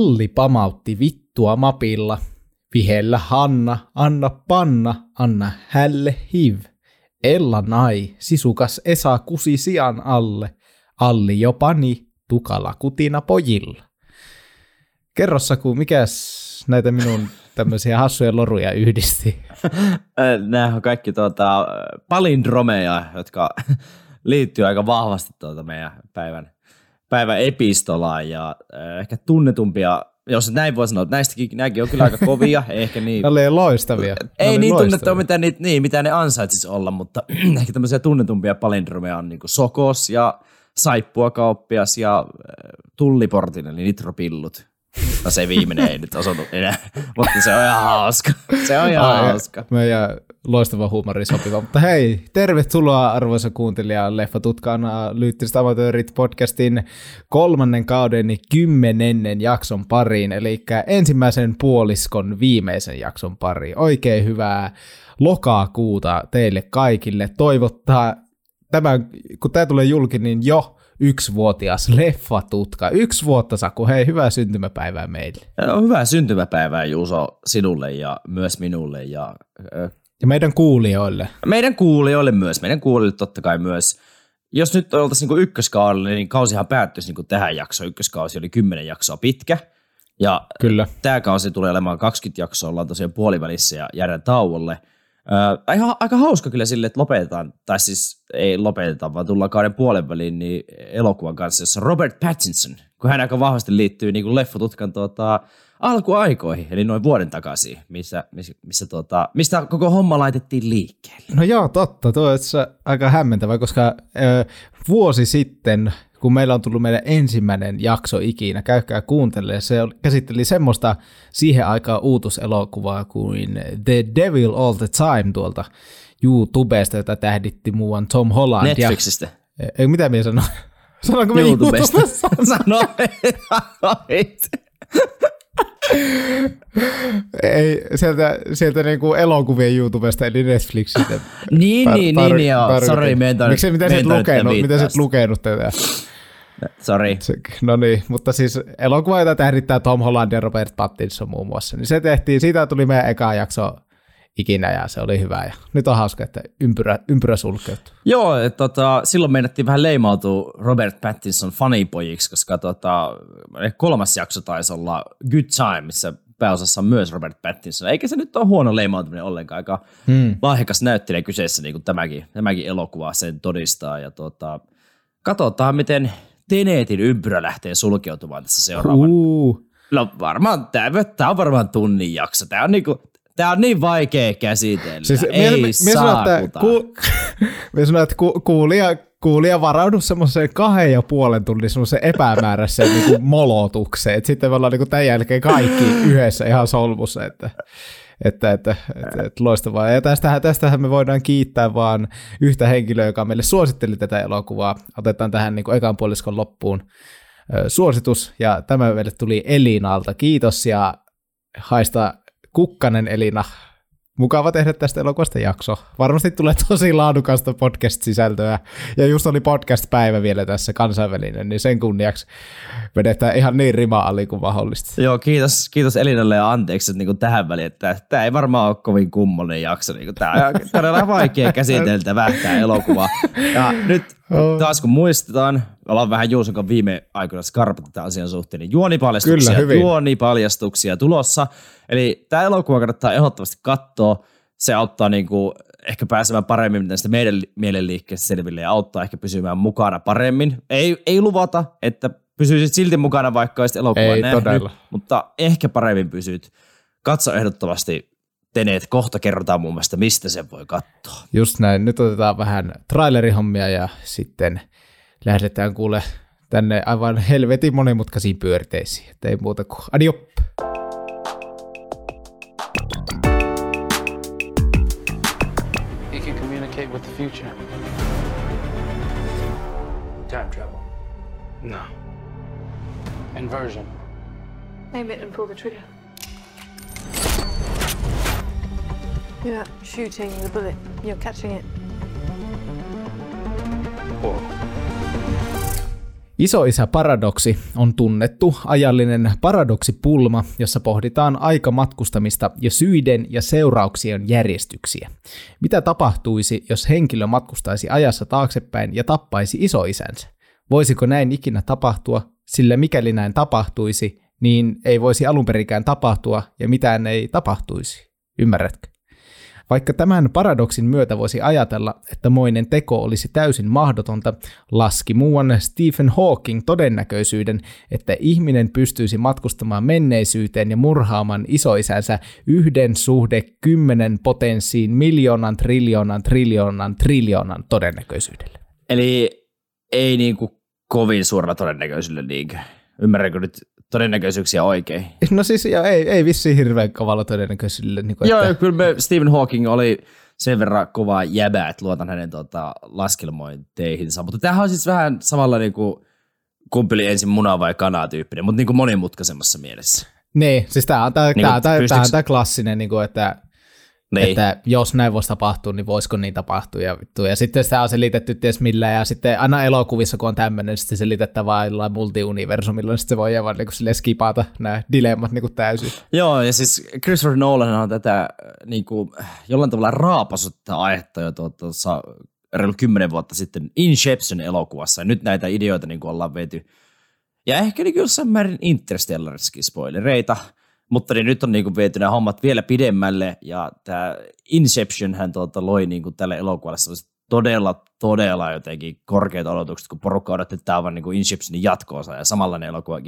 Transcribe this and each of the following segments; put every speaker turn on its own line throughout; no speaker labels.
Alli pamautti vittua mapilla. Vihellä Hanna, anna panna, anna hälle hiv. Ella nai, sisukas Esa kusi sian alle. Alli jo pani, tukala kutina pojilla. Kerro Saku, mikäs näitä minun tämmöisiä hassuja loruja yhdisti?
Nämä on kaikki tuota, palindromeja, jotka liittyy aika vahvasti tuota meidän päivän, päivän epistolaan ja ehkä tunnetumpia jos näin voi sanoa, että näistäkin, nämäkin on kyllä aika kovia, ehkä niin.
Ne loistavia.
Ei niin tunnettuja, mitä, niitä, niin, mitä ne ansaitsisi olla, mutta ehkä tämmöisiä tunnetumpia palindromeja on niin Sokos ja Saippuakauppias ja Tulliportin, eli Nitropillut. No se viimeinen ei nyt osunut enää, mutta se on ihan hauska. Se on ihan Ai, hauska.
Meidän loistava huumori sopiva. Mutta hei, tervetuloa arvoisa kuuntelija Leffa Tutkaana Lyyttiset amatöörit podcastin kolmannen kauden kymmenennen jakson pariin, eli ensimmäisen puoliskon viimeisen jakson pariin. Oikein hyvää lokakuuta teille kaikille. Toivottaa tämä, kun tämä tulee julki, niin jo yksivuotias leffatutka. Yksi vuotta, Saku. Hei, hyvää syntymäpäivää meille.
No, hyvää syntymäpäivää, Juuso, sinulle ja myös minulle. Ja,
ja meidän kuulijoille.
Meidän kuulijoille myös. Meidän kuulijoille totta kai myös. Jos nyt oltaisiin niin ykköskaudella, niin kausihan päättyisi niin tähän jaksoon. Ykköskausi oli kymmenen jaksoa pitkä. Ja
Kyllä.
tämä kausi tulee olemaan 20 jaksoa, ollaan tosiaan puolivälissä ja jäädään tauolle – Äh, aika, aika hauska kyllä sille, että lopetetaan, tai siis ei lopeteta, vaan tullaan kauden puolen väliin niin elokuvan kanssa, jossa Robert Pattinson, kun hän aika vahvasti liittyy niin leffotutkan tuota, alkuaikoihin, eli noin vuoden takaisin, missä, missä, missä tuota, mistä koko homma laitettiin liikkeelle.
No joo, totta, tuo on aika hämmentävä, koska äh, vuosi sitten kun meillä on tullut meidän ensimmäinen jakso ikinä, käykää kuuntelemaan. Se käsitteli semmoista siihen aikaan uutuselokuvaa kuin The Devil All the Time tuolta YouTubesta, jota tähditti muuan Tom Holland.
Netflixistä.
Ja, ei, mitä minä sanoin? Sanoinko me YouTubesta?
Sanoit.
Ei, sieltä, sieltä niinku elokuvien YouTubesta, eli Netflixistä.
niin, tar- niin, tar- niin, joo. Sori,
Miksi, mitä sä et lukenut, mitä sä et lukenut tätä?
Sorry.
No niin, mutta siis elokuva, jota tähdittää Tom Holland ja Robert Pattinson muun muassa, niin se tehtiin, siitä tuli meidän eka jakso ikinä ja se oli hyvä. Ja nyt on hauska, että ympyrä, ympyrä sulkeutuu.
Joo, tota, silloin meinattiin vähän leimautua Robert Pattinson fanipojiksi, koska tota, kolmas jakso taisi olla Good Time, missä pääosassa on myös Robert Pattinson. Eikä se nyt ole huono leimautuminen ollenkaan. Aika hmm. lahjakas näyttelijä kyseessä, niin kuin tämäkin, tämäkin elokuva sen todistaa. Ja tota, katsotaan, miten Teneetin ympyrä lähtee sulkeutumaan tässä seuraavan. Uh. No varmaan, tämä on varmaan tunnin jakso. Tämä on niinku, Tämä on niin vaikea käsitellä. Siis Ei mie, mie sanon, että, ku,
sanon, että ku, kuulija, kuulija varaudu semmoiseen kahden ja puolen tunnin semmoiseen epämääräiseen niin kuin molotukseen. Et sitten me ollaan niin kuin tämän jälkeen kaikki yhdessä ihan solmussa. Että, että, että, että, että loistavaa. Ja tästähän, tästähän me voidaan kiittää vaan yhtä henkilöä, joka meille suositteli tätä elokuvaa. Otetaan tähän niin kuin ekan puoliskon loppuun suositus, ja tämä meille tuli Elinalta. Kiitos, ja haista Kukkanen Elina mukava tehdä tästä elokuvasta jakso. Varmasti tulee tosi laadukasta podcast-sisältöä. Ja just oli podcast-päivä vielä tässä kansainvälinen, niin sen kunniaksi vedetään ihan niin rima ali kuin mahdollista.
Joo, kiitos, kiitos Elinalle ja anteeksi niin tähän väliin, että tämä ei varmaan ole kovin kummonen jakso. Niin tämä on todella vaikea käsiteltävä tämä elokuva. Ja nyt taas kun muistetaan, ollaan vähän Juuson viime aikoina skarpata tämän asian suhteen, niin juonipaljastuksia, Kyllä, juonipaljastuksia tulossa. Eli tämä elokuva kannattaa ehdottomasti katsoa. Se auttaa niin kuin ehkä pääsemään paremmin näistä meidän mielenliikkeestä selville ja auttaa ehkä pysymään mukana paremmin. Ei, ei luvata, että pysyisit silti mukana, vaikka olisit elokuvan ei, nähnyt, todella. mutta ehkä paremmin pysyt. Katso ehdottomasti Teneet, kohta kerrotaan mun mielestä, mistä sen voi katsoa.
Just näin, nyt otetaan vähän trailerihommia ja sitten lähdetään kuule tänne aivan helvetin monimutkaisiin pyörteisiin. Että ei muuta kuin adiop. You can communicate with the future. Time travel. No. Inversion. Aim it and pull the trigger. You're not shooting the bullet, you're catching it. Isoisä paradoksi on tunnettu ajallinen paradoksipulma, jossa pohditaan aikamatkustamista ja syiden ja seurauksien järjestyksiä. Mitä tapahtuisi, jos henkilö matkustaisi ajassa taaksepäin ja tappaisi isoisänsä? Voisiko näin ikinä tapahtua, sillä mikäli näin tapahtuisi, niin ei voisi alunperikään tapahtua ja mitään ei tapahtuisi. Ymmärrätkö? Vaikka tämän paradoksin myötä voisi ajatella, että moinen teko olisi täysin mahdotonta, laski muuan Stephen Hawking todennäköisyyden, että ihminen pystyisi matkustamaan menneisyyteen ja murhaamaan isoisänsä yhden suhde kymmenen potenssiin miljoonan, triljoonan, triljoonan, triljoonan todennäköisyydellä.
Eli ei niin kuin kovin suurella todennäköisyydellä niinkö? Ymmärränkö nyt todennäköisyyksiä oikein.
No siis joo, ei, ei vissiin hirveän kovalla todennäköisyydellä. Niin
kuin, joo, että... kyllä me Stephen Hawking oli sen verran kova jäbä, että luotan hänen tota, laskelmointeihinsa. Mutta tämähän on siis vähän samalla niin kuin, kumpi oli ensin muna vai kanaa tyyppinen, mutta niin kuin monimutkaisemmassa mielessä.
Niin, siis tämä on tämä, niin klassinen, niin kuin, että niin. Että jos näin voisi tapahtua, niin voisiko niin tapahtua ja vittu. Ja sitten sitä on selitetty ties millä, ja sitten aina elokuvissa, kun on tämmöinen, sitten selitettävä vain jollain multiuniversumilla, niin sitten se voi vaan niin kuin skipata nämä dilemmat niin kuin täysin.
Joo, ja siis Christopher Nolan on tätä niin kuin, jollain tavalla raapasutta aihetta jo tuossa reilu kymmenen vuotta sitten Inception-elokuvassa, ja nyt näitä ideoita niin kuin ollaan vety. Ja ehkä niin jossain määrin Interstellariskin spoilereita, mutta niin nyt on niinku viety nämä hommat vielä pidemmälle, ja tämä Inception hän tuota loi niinku tälle elokuvalle todella, todella jotenkin korkeat odotukset, kun porukka odotti, että tämä on niinku Inceptionin jatkoosa, ja samanlainen elokuva,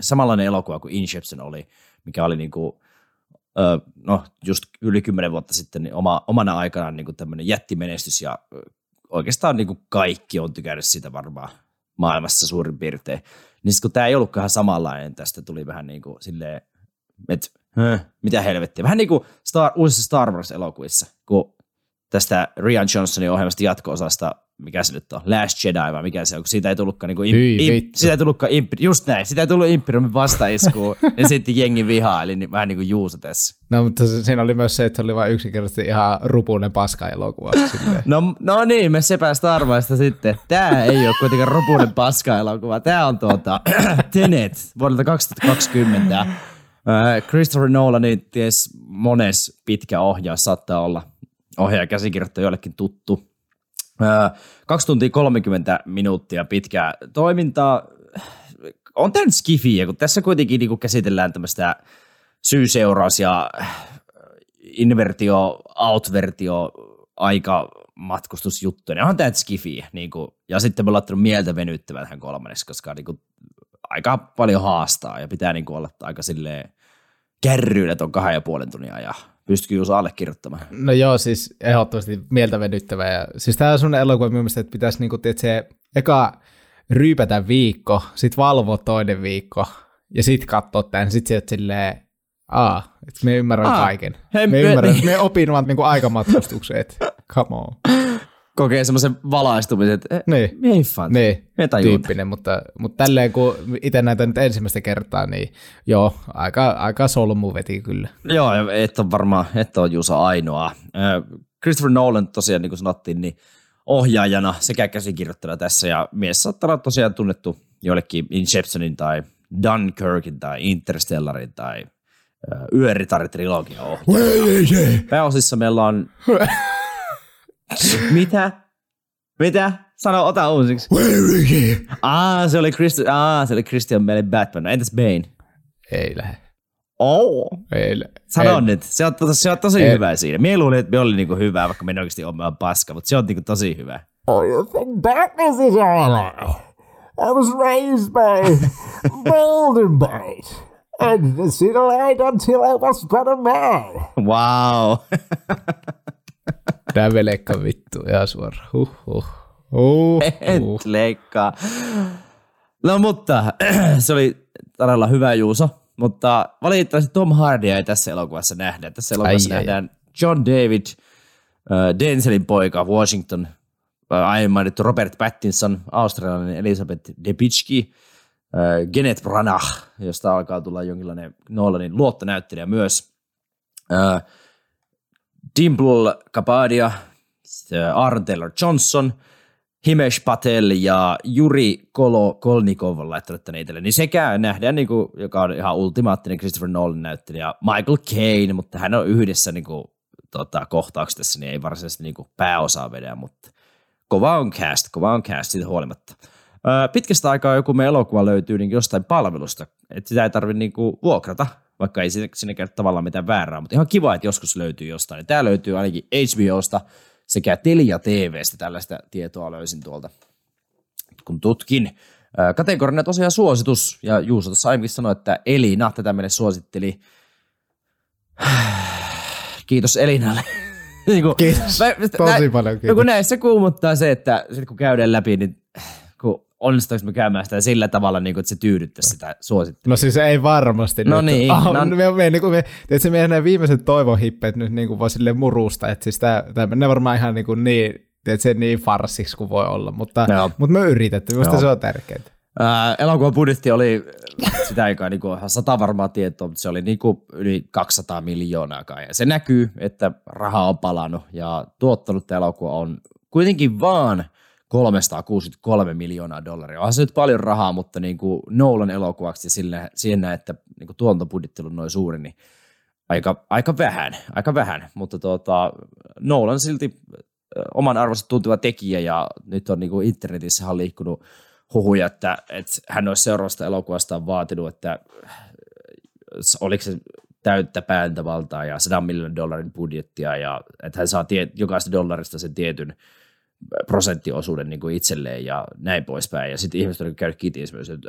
samanlainen elokuva kuin Inception oli, mikä oli niinku, no, just yli kymmenen vuotta sitten niin oma, omana aikanaan niinku tämmöinen jättimenestys, ja oikeastaan niinku kaikki on tykännyt sitä varmaan maailmassa suurin piirtein. Niin kun tämä ei ollutkaan samanlainen, tästä tuli vähän niin kuin silleen että mitä helvettiä. Vähän niin kuin Star, uusissa Star Wars-elokuvissa, kun tästä Rian Johnsonin ohjelmasta jatko-osasta, mikä se nyt on, Last Jedi vai mikä se on, kun siitä ei tullutkaan niin kuin imp, imp, siitä ei tullutkaan imp, just näin, siitä ei tullut Imperiumin vastaiskuun, ja sitten jengi vihaa, eli niin, vähän niin kuin Juuso tässä.
No, mutta siinä oli myös se, että se oli vain yksinkertaisesti ihan rupunen paska-elokuva.
no, no niin, me sepä Star Warsista sitten. Tämä ei ole kuitenkaan rupunen paska-elokuva, tämä on tuota Tenet vuodelta 2020. Christopher Nolanin ties mones pitkä ohjaaja saattaa olla ohjaaja käsikirjoittaja jollekin tuttu. Kaksi tuntia 30 minuuttia pitkää toimintaa. On tämä nyt skifiä, kun tässä kuitenkin niin käsitellään tämmöistä syy-seuraus- ja invertio, outvertio, aika matkustusjuttuja. Onhan tämä skifiä. Niin kuin, ja sitten me ollaan mieltä venyttävän tähän kolmanneksi, koska niin kuin, aika paljon haastaa ja pitää niin kuin olla aika silleen kärryillä tuon kahden ja puolen tunnin ajan. Pystykö Juuso allekirjoittamaan?
No joo, siis ehdottomasti mieltä venyttävä. Ja, siis tämä on sun elokuva mielestäni, että pitäisi niinku, tiedät, se eka ryypätä viikko, sit valvoa toinen viikko ja sit katsoa tämän, sit sieltä silleen, aa, että me ymmärrän Aa, kaiken. Hei, me, ymmärrän, niin. me opin vaan niinku aikamatkustuksen, että come on
kokee semmoisen valaistumisen, että
niin.
me ei fan,
niin. tyyppinen, mutta, mutta tälleen kun itse näitä nyt ensimmäistä kertaa, niin joo, aika, aika solmu veti kyllä.
Joo, et on varmaan, et on Juuso ainoa. Christopher Nolan tosiaan, niin kuin sanottiin, niin ohjaajana sekä käsikirjoittajana tässä, ja mies saattaa olla tosiaan tunnettu joillekin Inceptionin tai Dunkirkin tai Interstellarin tai Yöritari-trilogia ohjaaja. Pääosissa meillä on Mitä? Mitä? Sano, ota uusiksi. Where is he? Ah, se oli, Christi- ah, se oli Christian Bale Batman. No, entäs Bane?
Ei lähde.
Oh.
Ei.
Sano nyt. Se on, tosi, se on tosi Ei. hyvä siinä. Mie luulin, että me oli niinku hyvä, vaikka me oikeasti olemme vaan paska, mutta se on niinku tosi hyvä. Oh, darkness is all I was raised by Golden Bite. And see the light until I was but a man. Wow.
Tää velekka vittu, ihan suora. Huh, huh. Huh,
huh. leikkaa. No mutta se oli todella hyvä Juuso, mutta valitettavasti Tom Hardia ei tässä elokuvassa nähdä. Tässä elokuvassa ai, nähdään ai. John David, uh, Denzelin poika Washington, uh, aiemmin mainittu Robert Pattinson, australialainen Elizabeth Debicki, uh, Kenneth Branagh, josta alkaa tulla jonkinlainen Nolanin luottonäyttelijä myös. Uh, Dimple Kapadia, Taylor Johnson, Himesh Patel ja Juri Kolo, Kolnikov on laittanut tänne itselle, niin sekä nähdään, niin kuin, joka on ihan ultimaattinen Christopher Nolan näyttelijä, Michael Caine, mutta hän on yhdessä niin kuin, tota, kohtauksessa, niin ei varsinaisesti niin kuin, pääosaa vedä, mutta kova on cast, kova on cast siitä huolimatta. Pitkästä aikaa joku me elokuva löytyy niin jostain palvelusta, että sitä ei tarvitse niin kuin, vuokrata, vaikka ei sinne, tavallaan mitään väärää, mutta ihan kiva, että joskus löytyy jostain. Tämä löytyy ainakin HBOsta sekä Telia TVstä, tällaista tietoa löysin tuolta, kun tutkin. Kategorinen tosiaan suositus, ja Juuso tuossa aiemmin sanoi, että Elina tätä meille suositteli. Kiitos Elinalle.
niin kuin, Kiitos, mä, tosi paljon kiitos.
Kun näissä kuumuttaa se, että sit kun käydään läpi, niin onnistuinko me käymään sitä sillä tavalla, niin kuin, että se tyydyttäisi sitä suosittelua?
No siis ei varmasti.
No nyt. niin. Oh,
no. Me, me, niin kuin me, tiedätkö, meidän viimeiset toivohippeet nyt niin kuin voi sille murusta, että siis tämä, menee varmaan ihan niin, kuin niin tiedätkö, niin farsiksi kuin voi olla, mutta, no. mutta me yritetty, minusta no. se on tärkeää.
Äh, elokuvan budjetti oli sitä aikaa niin kuin sata varmaa tietoa, mutta se oli niin kuin yli 200 miljoonaa kai. Ja se näkyy, että raha on palannut ja tuottanut elokuva on kuitenkin vaan – 363 miljoonaa dollaria. Onhan se nyt paljon rahaa, mutta niin kuin Nolan elokuvaksi ja sillä, siinä, että niin kuin tuontobudjetti on noin suuri, niin aika, aika vähän, aika vähän. Mutta tuota, Nolan silti oman arvosta tuntuva tekijä ja nyt on niin kuin internetissä on liikkunut huhuja, että, että hän olisi seuraavasta elokuvasta vaatinut, että oliko se täyttä pääntävaltaa ja 100 miljoonan dollarin budjettia ja että hän saa tie, jokaista dollarista sen tietyn prosenttiosuuden niin kuin itselleen ja näin poispäin. Ja sitten ihmiset on niin käynyt kitissä myös, että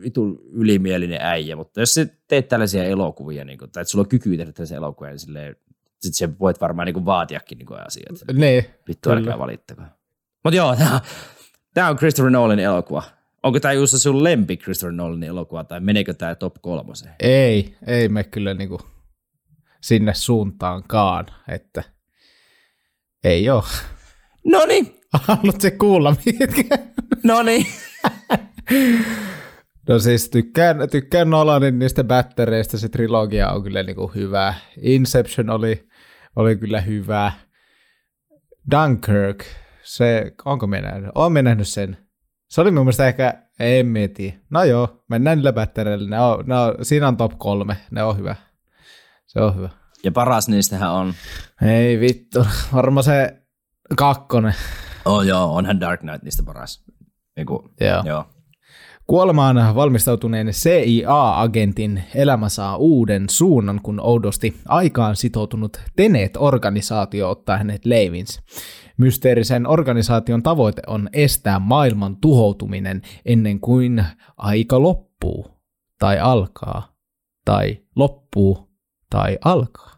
vitu ylimielinen äijä, mutta jos sä teet tällaisia elokuvia, niin kuin, tai että sulla on kyky tehdä tällaisia elokuvia, niin silleen, sit sä voit varmaan niin kuin vaatiakin niin kuin asiat.
Niin.
Vittu älkää valittakaa. Mutta joo, tämä on Christopher Nolanin elokuva. Onko tämä just sun lempi Christopher Nolanin elokuva, tai meneekö tämä top kolmoseen?
Ei, ei me kyllä niinku sinne suuntaankaan, että ei ole.
No niin.
Haluatko kuulla mitkä?
No niin.
No siis tykkään, tykkään Nolanin niistä battereista, se trilogia on kyllä niinku hyvä. Inception oli, oli kyllä hyvä. Dunkirk, se, onko me nähnyt? Olen me nähnyt sen. Se oli mun mielestä ehkä, en mieti. No joo, mennään niillä battereilla. Ne on, ne on, siinä on top kolme, ne on hyvä. Se on hyvä.
Ja paras niistähän on?
Ei vittu, varmaan se Kakkonen.
Oh joo, onhan Dark Knight niistä paras. Eiku,
joo. joo. Kuolemaan valmistautuneen CIA-agentin elämä saa uuden suunnan, kun oudosti aikaan sitoutunut Tenet-organisaatio ottaa hänet leivinsä. Mysteerisen organisaation tavoite on estää maailman tuhoutuminen ennen kuin aika loppuu, tai alkaa, tai loppuu, tai alkaa.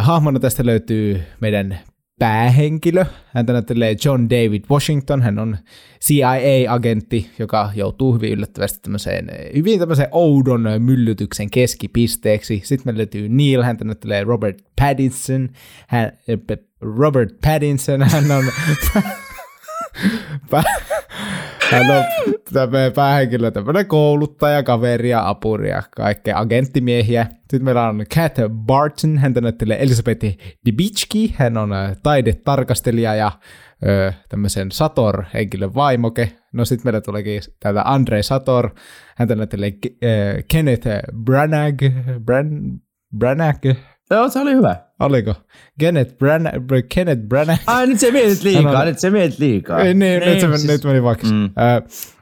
Hahmona tästä löytyy meidän päähenkilö. Häntä näyttelee John David Washington. Hän on CIA-agentti, joka joutuu hyvin yllättävästi tämmöiseen, hyvin tämmöiseen oudon myllytyksen keskipisteeksi. Sitten meillä löytyy Neil, häntä näyttelee Robert Pattinson. Hän, Robert Pattinson, hän on hän on tämmöinen päähenkilö, tämmöinen kouluttaja, kaveri ja apuri ja kaikkea agenttimiehiä. Sitten meillä on Kat Barton, hän näyttelee Elisabeth Debicki, hän on äh, taidetarkastelija ja ö, tämmöisen Sator-henkilön vaimoke. No sitten meillä tuleekin täältä Andre Sator, hän näyttelee äh, Kenneth Branagh, Bran, Branagh,
Joo, se oli hyvä.
Oliko? Kenneth Branagh. Kenneth Branagh.
Ai, nyt se mietit liikaa, on... nyt se mietit liikaa.
Ei, niin, niin, nyt, se, siis... nyt meni vaikka. Mm.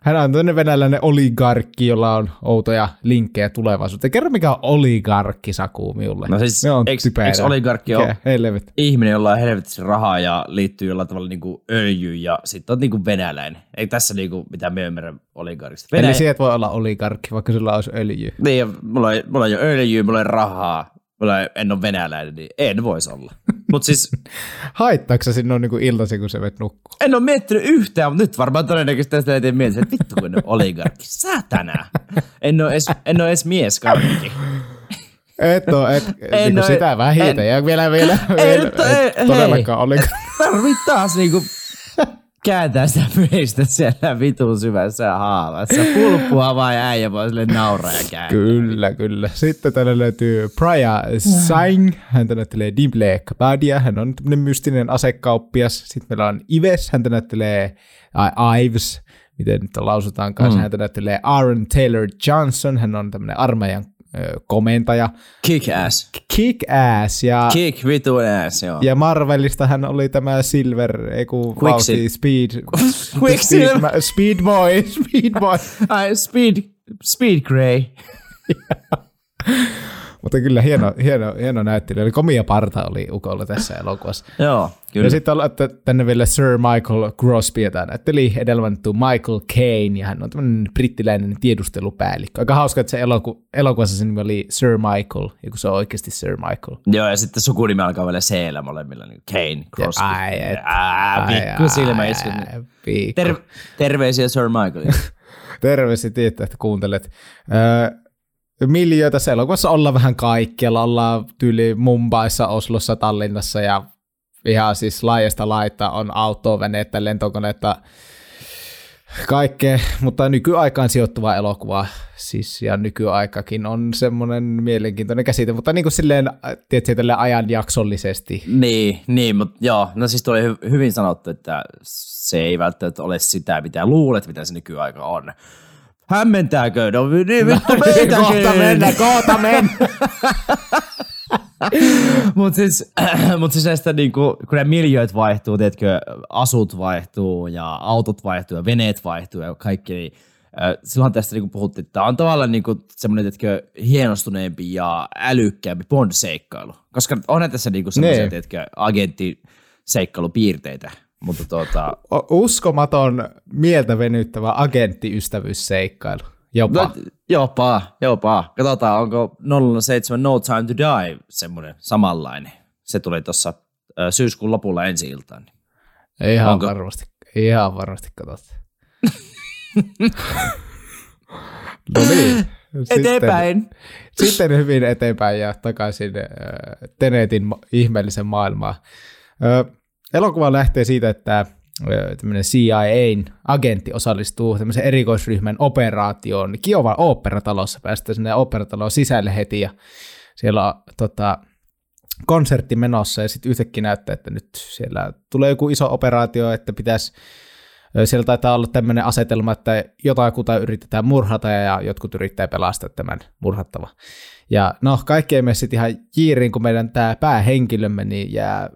hän on tämmöinen venäläinen oligarkki, jolla on outoja linkkejä tulevaisuuteen. Kerro, mikä on oligarkki, Saku, minulle.
No siis, eikö, eikö oligarkki ole
helvet.
ihminen, jolla on helvetissä rahaa ja liittyy jollain tavalla niin kuin öljyyn ja sitten on niin kuin venäläinen. Ei tässä niin kuin, mitään me ymmärrä oligarkista.
Venäjä... Eli sieltä voi olla oligarkki, vaikka sulla olisi öljyä.
Niin, mulla on, mulla on jo öljyä, mulla on rahaa Mulla en ole venäläinen, niin en voisi olla. Mut siis...
Haittaako sä sinne niin iltaisin, kun sä vet nukkua?
En ole miettinyt yhtään, mutta nyt varmaan todennäköisesti tästä eteen mielessä, että vittu kun oligarkki. Säätänä. En ole edes, en ole edes mies kaikki.
Et ole, et, en niin sitä vähitä. En, ja vielä, vielä, en, vielä, et, et, todellakaan oligarkki.
Tarvit taas niinku kääntää sitä meistä siellä vitun syvässä haavassa. Pulppua vai äijä voi sille nauraa ja kääntää.
Kyllä, kyllä. Sitten tänne löytyy Praya Saing, hän näyttelee Dimble Kabadia, hän on tämmöinen mystinen asekauppias. Sitten meillä on Ives, hän näyttelee Ives, miten nyt lausutaan kanssa, mm. hän näyttelee Aaron Taylor Johnson, hän on tämmöinen armeijan komentaja.
Kick ass.
Kick ass. Ja,
Kick vitu ass, joo.
Ja Marvelista hän oli tämä Silver, ei kun vauhti, Speed.
Quicksilver.
Speed, speed Boy, Speed Boy.
Ai, Speed, Speed Grey.
Mutta kyllä hieno, hieno, hieno näyttely. Eli komia parta oli Ukolla tässä elokuvassa.
Joo, kyllä.
Ja sitten olette tänne vielä Sir Michael Crosby, jota näytteli edelmäntu Michael Caine, ja hän on tämmöinen brittiläinen tiedustelupäällikkö. Aika hauska, että se eloku, elokuvassa se nimi oli Sir Michael, ja kun se on oikeasti Sir Michael.
Joo, ja sitten sukunimi alkaa vielä c molemmilla, niin Kane, Crosby.
Ai, et,
Ää, pikku silmä isku. Ter, terveisiä Sir Michael.
Terveisiä, tietää, että kuuntelet. Öö, miljöitä tässä elokuvassa ollaan vähän kaikkialla. Ollaan tyyli Mumbaissa, Oslossa, Tallinnassa ja ihan siis laajasta laita on autoa, veneettä, lentokoneetta, kaikkea, mutta nykyaikaan sijoittuva elokuva, siis ja nykyaikakin on semmoinen mielenkiintoinen käsite, mutta niin kuin silleen, tietysti tälle ajanjaksollisesti.
Niin, niin, mutta joo, no siis tuli hy- hyvin sanottu, että se ei välttämättä ole sitä, mitä luulet, mitä se nykyaika on. Hämmentääkö? No niin vittu meitäkin.
kohta mennä, kohta mennä.
Mutta siis, mut siis näistä niinku, kun nämä miljööt vaihtuu, tiedätkö, asut vaihtuu ja autot vaihtuu ja veneet vaihtuu ja kaikki, niin silloin tästä niinku puhuttiin, että tämä on tavallaan niinku semmoinen, tiedätkö, hienostuneempi ja älykkäämpi Bond-seikkailu. Koska onhan tässä niinku semmoisia,
Nee.
tiedätkö, agentti-seikkailupiirteitä. Mutta tuota,
Uskomaton mieltä venyttävä agenttiystävyysseikkailu. Jopa.
no, jopa, jopa. Katsotaan, onko 007 No Time to Die semmoinen samanlainen. Se tuli tuossa syyskuun lopulla ensi iltaan.
Ihan
onko-
varmasti. Ihan varmasti katsotaan. no niin. Sitten-
Eteenpäin.
Sitten hyvin eteenpäin ja takaisin äh, Tenetin ihmeellisen maailmaan. Äh, elokuva lähtee siitä, että tämmöinen CIAn agentti osallistuu tämmöisen erikoisryhmän operaatioon Kiovan oopperatalossa. Päästään sinne oopperataloon sisälle heti ja siellä on tota, konsertti menossa ja sitten yhtäkkiä näyttää, että nyt siellä tulee joku iso operaatio, että pitäisi siellä taitaa olla tämmöinen asetelma, että jotakuta yritetään murhata ja jotkut yrittää pelastaa tämän murhattava. Ja no, kaikki ei mene sitten ihan jiiriin, kun meidän tämä päähenkilömme niin jää,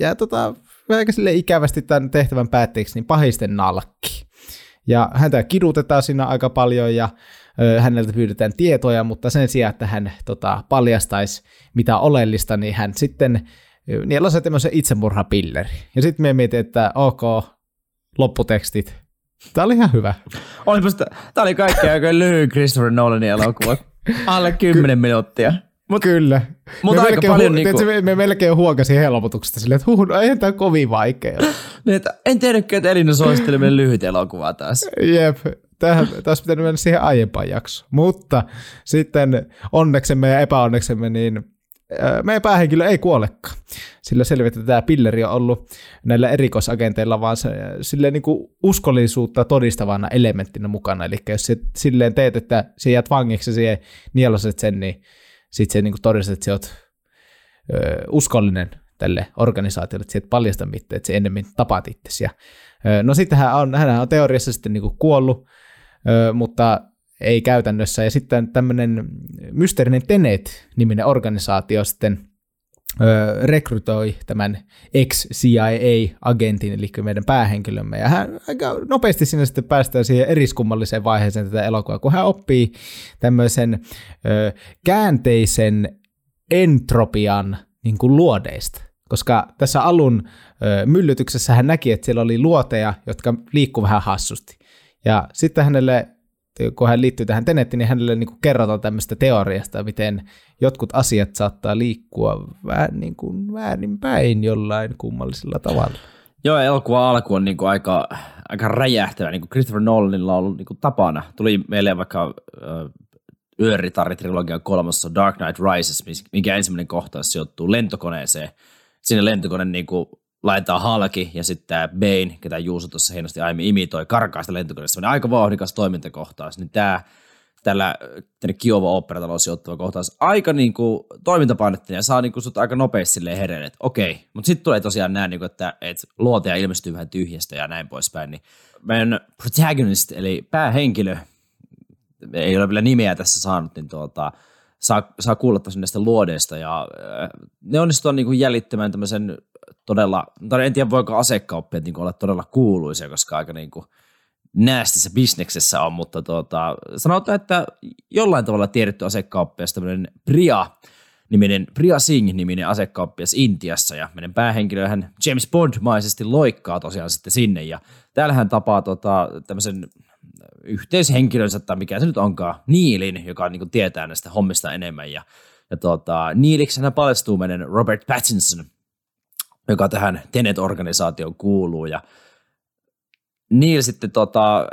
jää tota, aika sille ikävästi tämän tehtävän päätteeksi niin pahisten nalkki. Ja häntä kidutetaan siinä aika paljon ja ö, häneltä pyydetään tietoja, mutta sen sijaan, että hän tota, paljastaisi mitä oleellista, niin hän sitten niillä on se tämmöisen itsemurhapilleri. Ja sitten me mietin, että ok, lopputekstit. Tämä oli ihan hyvä.
Olipa sitä, tää oli kaikki aika lyhyen Christopher Nolanin elokuva. Alle 10 minuuttia.
Mut, Kyllä.
Mutta
me
aika
melkein
paljon
hu-
niinku-
me, me melkein huokasin helpotuksesta silleen, että huh, no eihän tämä kovin vaikea.
Niin, että en tiedäkään, että Elina suositteli meille lyhyt elokuva taas.
Jep, tähän taas pitänyt mennä siihen aiempaan jaksoon. Mutta sitten onneksemme ja epäonneksemme, niin meidän päähenkilö ei kuolekaan. Sillä selvitetään, että tämä pilleri on ollut näillä erikoisagenteilla vaan se, silleen niin kuin uskollisuutta todistavana elementtinä mukana. Eli jos se silleen teet, että sä jäät vangiksi ja nieloset sen, niin sitten se niin kuin todistat, että sä oot ö, uskollinen tälle organisaatiolle, että sä et paljasta mitään, että sä ennemmin tapaat itsesi. Ja, ö, no sitten hän on, hän on teoriassa sitten niin kuin kuollut, ö, mutta ei käytännössä. Ja sitten tämmöinen mysteerinen Tenet-niminen organisaatio sitten ö, rekrytoi tämän ex-CIA-agentin, eli meidän päähenkilömme. Ja hän aika nopeasti sinne sitten päästään siihen eriskummalliseen vaiheeseen tätä elokuvaa, kun hän oppii tämmöisen ö, käänteisen entropian niin kuin luodeista. Koska tässä alun ö, myllytyksessä hän näki, että siellä oli luoteja, jotka liikkuu vähän hassusti. Ja sitten hänelle, kun hän liittyy tähän tenettiin, niin hänelle niin kuin kerrotaan tämmöistä teoriasta, miten jotkut asiat saattaa liikkua vähän niin kuin väärinpäin jollain kummallisella tavalla.
Joo, elokuva alku on niinku aika, aika räjähtävä, niin kuin Christopher Nolanilla on ollut niinku tapana. Tuli meille vaikka äh, Yöritari-trilogian kolmassa Dark Knight Rises, minkä ensimmäinen kohtaus sijoittuu lentokoneeseen. Sinne lentokone niinku laitetaan Halki ja sitten tämä Bane, ketä Juuso tuossa hienosti aiemmin imitoi, karkaa sitä lentokoneesta. aika vauhdikas toimintakohtaus. Niin tämä tällä tänne Kiowa operataloon sijoittuva kohtaus aika niin kuin, toimintapainotteinen ja saa niin kuin, sut aika nopeasti silleen että okei. Mutta sitten tulee tosiaan näin, niin kuin, että, että luoteja ilmestyy vähän tyhjästä ja näin poispäin. Niin meidän protagonist, eli päähenkilö, ei ole vielä nimeä tässä saanut, niin tuota, saa, saa kuulla tosiaan näistä luodeista ja äh, ne onnistuu niin kuin jäljittämään tämmöisen todella, tai en tiedä voiko asekauppiat niin olla todella kuuluisia, koska aika niin kuin näästissä bisneksessä on, mutta tuota, sanotaan, että jollain tavalla tiedetty asekauppias, tämmöinen Priya, niminen, Priya Singh-niminen asekauppias Intiassa, ja meidän päähenkilöhän James Bond-maisesti loikkaa tosiaan sitten sinne, ja täällä hän tapaa tota, tämmöisen yhteishenkilönsä, tai mikä se nyt onkaan, Niilin, joka niin kuin, tietää näistä hommista enemmän, ja, ja tota, Niiliksi hän paljastuu meidän Robert Pattinson, joka tähän Tenet-organisaatioon kuuluu, ja Neil sitten tota,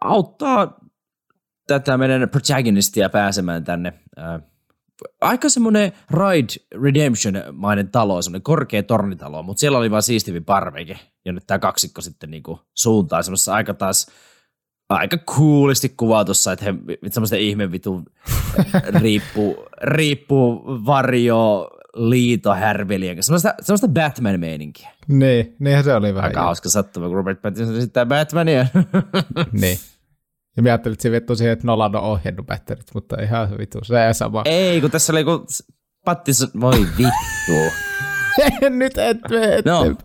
auttaa tätä meidän protagonistia pääsemään tänne aika semmoinen Ride Redemption-mainen talo, semmoinen korkea tornitalo, mutta siellä oli vaan siistivi parveke, nyt tämä kaksikko sitten niinku suuntaa semmoisessa aika taas aika coolisti kuvatussa, että he semmoista ihme vitu riippuu, riippuu varjo liito härvelien kanssa. Semmoista, semmoista Batman-meininkiä.
Niin, niinhän se oli vähän.
Aika hauska sattuma, kun Robert Pattinson esittää Batmania.
niin. Ja mä ajattelin, että se vittu siihen, että Nolan on ohjannut Batmanit, mutta ihan vittu, se ei sama.
Ei, kun tässä oli kun Pattinson, voi vittu.
Nyt et me
No.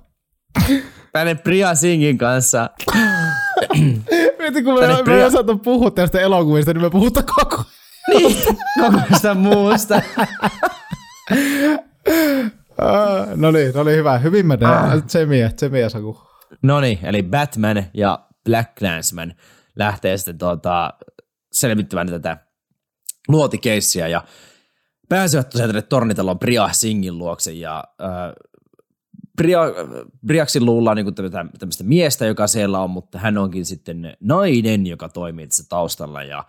Tänne Priya Singin kanssa.
Mietin, kun me, me ei osata puhua tästä elokuvista, niin me puhutaan koko
niin, koko sitä muusta.
Uh, no niin, no niin, hyvä. Hyvin menee. Ah. Tsemiä, tsemiä Saku.
No niin, eli Batman ja Black Clansman lähtee sitten tuota, selvittämään tätä luotikeissiä ja pääsevät tosiaan tänne tornitalon Bria Singin luokse ja äh, Bria, Briaksin luullaan niin tämmöistä miestä, joka siellä on, mutta hän onkin sitten nainen, joka toimii tässä taustalla ja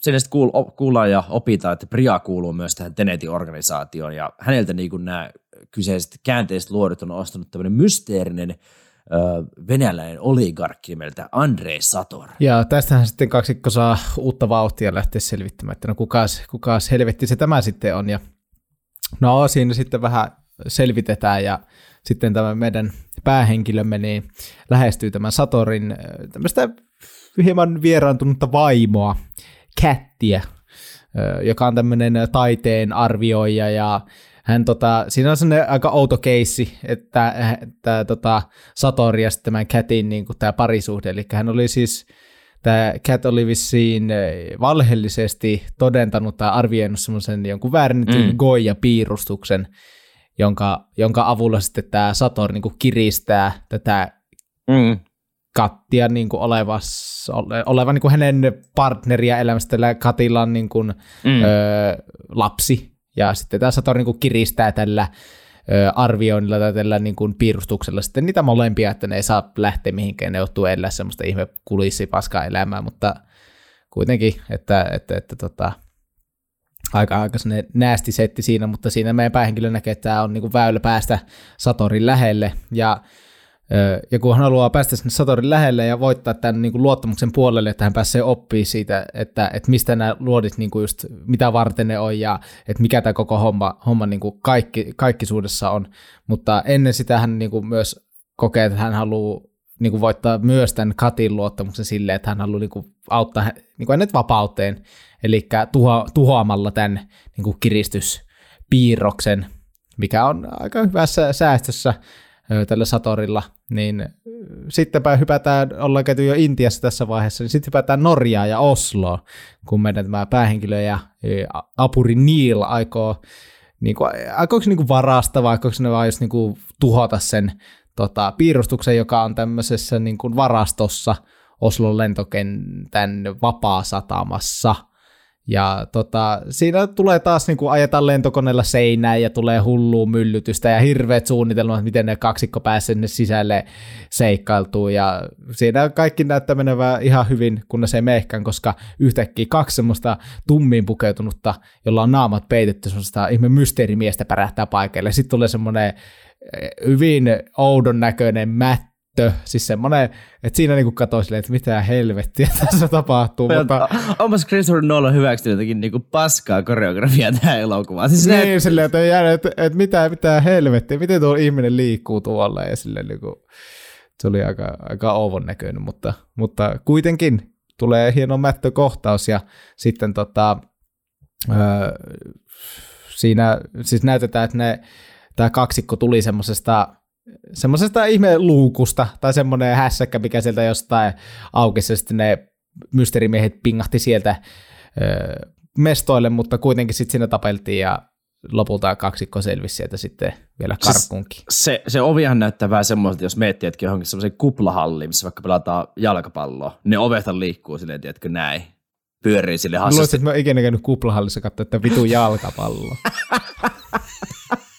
sen sitten kuul, kuullaan ja opitaan, että Bria kuuluu myös tähän Tenetin organisaatioon ja häneltä niin kuin nämä kyseiset käänteiset luodut on ostanut tämmöinen mysteerinen venäläinen oligarkki nimeltä Andrei Sator.
Ja tästähän sitten kaksikko saa uutta vauhtia lähteä selvittämään, että no kukas, kukas helvetti se tämä sitten on. Ja no siinä sitten vähän selvitetään ja sitten tämä meidän päähenkilömme niin lähestyy tämän Satorin tämmöistä hieman vieraantunutta vaimoa, Kättiä, joka on tämmöinen taiteen arvioija. Ja hän tota, siinä on sellainen aika outo keissi, että, että tota, Satori ja sitten tämän Catin niin tämä parisuhde, eli hän oli siis, tämä Cat oli vissiin valheellisesti todentanut tai arvioinut semmoisen jonkun väärennetyn mm. Goya-piirustuksen, jonka, jonka avulla sitten tämä Sator niin kiristää tätä mm. kattia niin kuin olevas, ole, oleva niin kuin hänen partneria elämästä, tällä Katilla on niin kuin, mm. ö, lapsi, ja sitten tämä Sator niin kuin kiristää tällä ö, arvioinnilla tai tällä niin kuin piirustuksella sitten niitä molempia, että ne ei saa lähteä mihinkään, ne joutuu elää semmoista ihme kulissi paskaa elämää, mutta kuitenkin, että, että, että, että tota, aika, aika näästi setti siinä, mutta siinä meidän päähenkilö näkee, että tämä on niin kuin väylä päästä Satorin lähelle, ja ja kun hän haluaa päästä sinne Satorin lähelle ja voittaa tämän niin kuin luottamuksen puolelle, että hän pääsee oppimaan siitä, että, että mistä nämä luodit, niin kuin just, mitä varten ne on ja että mikä tämä koko homma, homma niin kuin kaikki, kaikkisuudessa on. Mutta ennen sitä hän niin kuin myös kokee, että hän haluaa niin kuin voittaa myös tämän Katin luottamuksen silleen, että hän haluaa niin kuin auttaa niin kuin hänet vapauteen, eli tuho, tuhoamalla tämän niin kuin kiristyspiirroksen, mikä on aika hyvässä säästössä tällä Satorilla, niin sittenpä hypätään, ollaan käyty jo Intiassa tässä vaiheessa, niin sitten hypätään Norjaan ja Osloon, kun meidän tämä päähenkilö ja apuri Neil aikoo, niin kuin, aikooko niin kuin varasta vai aikooko ne vaan niin kuin tuhota sen tota, piirustuksen, joka on tämmöisessä niin kuin varastossa Oslon lentokentän vapaa-satamassa – ja tota, siinä tulee taas niin kuin ajetaan lentokoneella seinään ja tulee hullua myllytystä ja hirveät suunnitelmat, miten ne kaksikko pääsee sinne sisälle seikkailtuu. Ja siinä kaikki näyttää menevää ihan hyvin, kunnes ei meekään, koska yhtäkkiä kaksi semmoista tummiin pukeutunutta, jolla on naamat peitetty, semmoista ihme mysteerimiestä pärähtää paikalle. Sitten tulee semmoinen hyvin oudon näköinen mättö, siis semmoinen, että siinä niinku katsoi silleen, että mitä helvettiä tässä tapahtuu. mutta...
Onpas Christopher Nolan hyväksynyt jotenkin niinku paskaa koreografiaa tähän elokuvaan. Siis
niin, ne... silleen, että, jää, että, että mitä, mitä helvettiä, miten tuo ihminen liikkuu tuolla ja silleen niinku, se oli aika, aika ouvon näköinen, mutta, mutta kuitenkin tulee hieno mättökohtaus ja sitten tota, öö, siinä siis näytetään, että ne, tämä kaksikko tuli semmoisesta semmoisesta ihme luukusta tai semmoinen hässäkkä, mikä sieltä jostain aukesi, sitten ne mysteerimiehet pingahti sieltä öö, mestoille, mutta kuitenkin sitten siinä tapeltiin ja lopulta kaksikko selvisi sieltä sitten vielä karkkuunkin.
Se, se, se ovihan näyttää vähän semmoiselta, jos miettii, että johonkin semmoiseen kuplahalliin, missä vaikka pelataan jalkapalloa, ne ovethan liikkuu silleen, tiedätkö, näin. Pyörii sille hassusti.
Luulisin, että mä ikinä käynyt kuplahallissa katsoa, että vitu jalkapallo.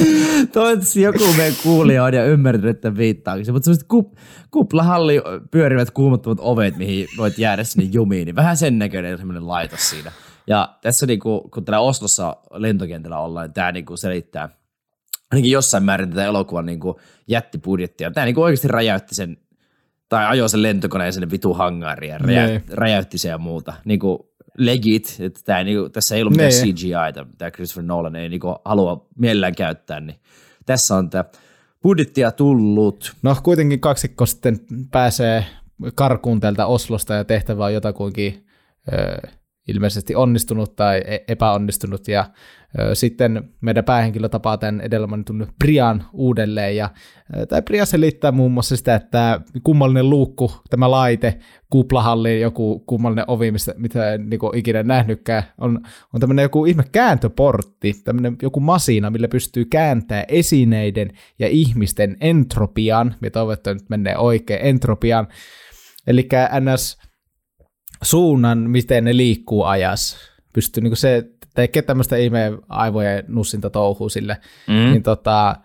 Toivottavasti joku meidän kuulija on ja ymmärtänyt, että viittaakin Mutta semmoiset kup, kuplahalli pyörivät kuumottavat ovet, mihin voit jäädä sinne jumiin, niin vähän sen näköinen semmoinen laitos siinä. Ja tässä niinku, kun täällä Oslossa lentokentällä ollaan, niin tämä niinku selittää ainakin jossain määrin tätä elokuvan niinku jättibudjettia. Tämä niinku oikeasti räjäytti sen, tai ajoi sen lentokoneen sinne vitu hangariin ja räjä, räjäytti sen ja muuta. Niinku legit, että tämä niinku, tässä ei ollut mitään CGI, tämä Christopher Nolan ei niinku halua mielellään käyttää, niin tässä on tämä budjettia tullut.
No kuitenkin kaksikko sitten pääsee karkuun täältä Oslosta ja tehtävä on jotakuinkin ilmeisesti onnistunut tai e- epäonnistunut. Ja sitten meidän päähenkilö tapaa tämän edellä mainitun Brian uudelleen. Ja tämä Brian selittää muun muassa sitä, että kummallinen luukku, tämä laite, kuplahalli, joku kummallinen ovi, mistä, mitä en niin ikinä nähnytkään, on, on tämmöinen joku ihme kääntöportti, tämmöinen joku masina, millä pystyy kääntämään esineiden ja ihmisten entropian, mitä toivottavasti nyt menee oikein, entropian, eli ns suunnan, miten ne liikkuu ajas. Pystyy niin se tekee tämmöistä ihmeen aivojen nussinta touhua sille, mm. niin, tota,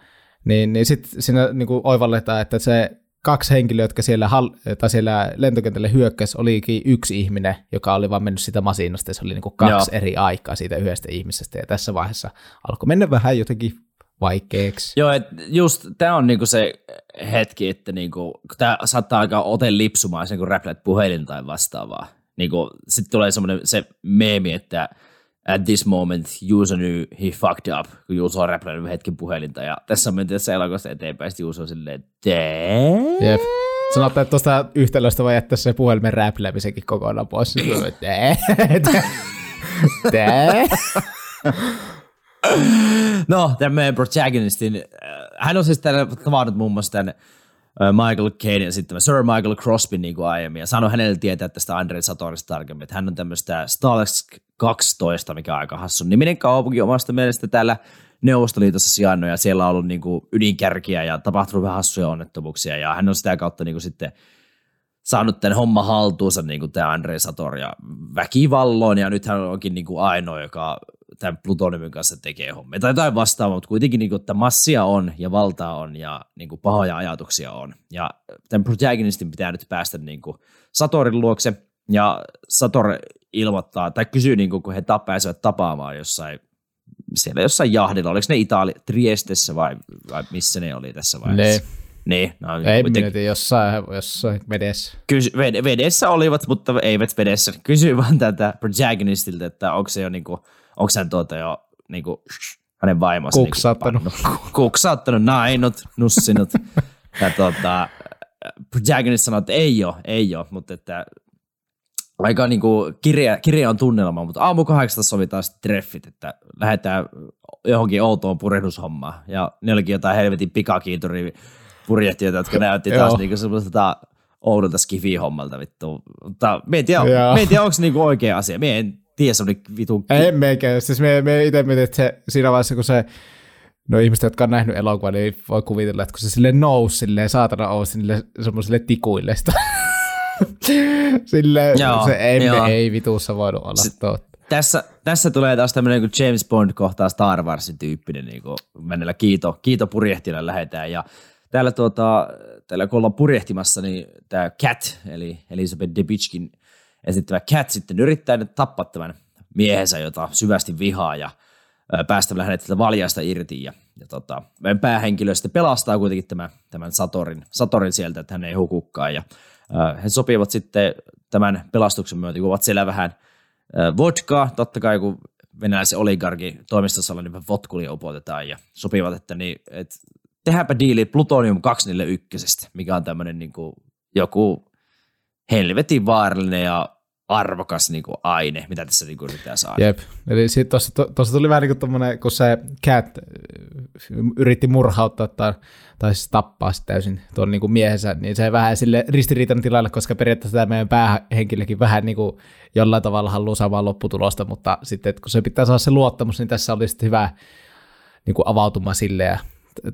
niin, niin sitten siinä niin oivalletaan, että se kaksi henkilöä, jotka siellä, hall- tai siellä lentokentälle hyökkäs, olikin yksi ihminen, joka oli vaan mennyt sitä masinasta, ja se oli niin kuin kaksi Joo. eri aikaa siitä yhdestä ihmisestä, ja tässä vaiheessa alkoi mennä vähän jotenkin vaikeaksi.
Joo, et just tämä on niinku se hetki, että niinku, tämä saattaa aika ote lipsumaan sen, kun räplät puhelin tai vastaavaa niin sitten tulee semmoinen se meemi, että at this moment Juuso knew he fucked up, kun Juuso on räplännyt hetken puhelinta, ja tässä on menty tässä elokuvassa eteenpäin, sitten Juuso on silleen, Dää?
Jep. Sanotaan, että tuosta yhtälöstä voi jättää se puhelimen räpläämisenkin kokonaan pois.
no, tämän meidän protagonistin, äh, hän on siis tavannut muun muassa tämän Michael Caine ja sitten Sir Michael Crosby niin kuin aiemmin. Ja sanoi hänelle tietää tästä Andre Satorista tarkemmin, että hän on tämmöistä Stalex 12, mikä on aika hassun niminen kaupunki omasta mielestä täällä Neuvostoliitossa sijainnut. Ja siellä on ollut niin kuin ydinkärkiä ja tapahtunut vähän hassuja onnettomuuksia. Ja hän on sitä kautta niin kuin sitten saanut tämän homma haltuunsa niin kuin tämä Andre Sator ja väkivalloin ja nyt hän onkin niin kuin ainoa, joka tämän plutoniumin kanssa tekee hommia tai jotain vastaavaa, mutta kuitenkin niin kuin, että massia on ja valtaa on ja niin kuin, pahoja ajatuksia on. Ja tämän protagonistin pitää nyt päästä niin kuin, Satorin luokse ja Sator ilmoittaa tai kysyy, niin kuin, kun he pääsevät tapaamaan jossain siellä jossain jahdilla, oliko ne Itali, Triestessä vai, vai missä ne oli tässä vaiheessa? Ne. Niin,
no, Ei minä tiedä, jossain, jossain vedessä.
Kysy, ved, vedessä olivat, mutta eivät vedessä. Kysy vaan tältä protagonistilta, että onko se jo niinku, onko hän tuota jo niinku, hänen vaimonsa
kuksauttanut.
Niinku, kuksauttanut, nainut, nussinut. ja tuota, protagonist sanoi, että ei ole, ei ole, mutta että aika niinku kirja, kirja on tunnelma, mutta aamu kahdeksasta sovitaan sitten treffit, että lähdetään johonkin outoon purehdushommaan. Ja ne olikin jotain helvetin pikakiituri purjehtijoita, jotka näytti taas niinku semmoista oudolta skifi-hommalta vittu. Mutta me en tiedä, tiedä onko se niinku oikea asia. Me en tiedä, se oli vitun...
Ei meikä. Siis me, me itse mietin, että se, siinä vaiheessa, kun se no ihmiset, jotka on nähnyt elokuvan, niin voi kuvitella, että kun se sille nousi silleen, saatana ousi sille semmoiselle tikuille sitä. sille joo, se ei, joo. ei vituussa voinut olla S- totta.
Tässä, tässä tulee taas tämmöinen niin James Bond kohtaa Star Warsin tyyppinen, niin kuin mennellä kiito, kiito purjehtilla lähetään. Ja täällä, tuota, täällä kun ollaan purjehtimassa, niin tämä Cat, eli Elizabeth Debickin esittävä Cat sitten yrittää nyt tappaa tämän miehensä, jota syvästi vihaa ja päästämällä hänet tätä valjasta irti. Ja, ja tota, meidän päähenkilö sitten pelastaa kuitenkin tämän, tämän Satorin, Satorin sieltä, että hän ei hukukaan. Ja, äh, he sopivat sitten tämän pelastuksen myötä, kun ovat siellä vähän äh, vodkaa, totta kai kun venäläisen oligarki toimistossa niin votkulia upotetaan ja sopivat, että, niin, että tehdäänpä diili plutonium 241, mikä on tämmöinen niin joku helvetin vaarallinen ja arvokas niin kuin, aine, mitä tässä niin kuin, yritetään saada.
Jep. Eli tuossa tuli vähän niin kuin kun se Cat äh, yritti murhauttaa tai, tai siis tappaa täysin tuon niin kuin miehensä, niin se vähän sille ristiriitan tilalle, koska periaatteessa tämä meidän päähenkilökin vähän niin kuin jollain tavalla haluaa samaa lopputulosta, mutta sitten kun se pitää saada se luottamus, niin tässä oli sitten hyvä niin kuin avautuma sille ja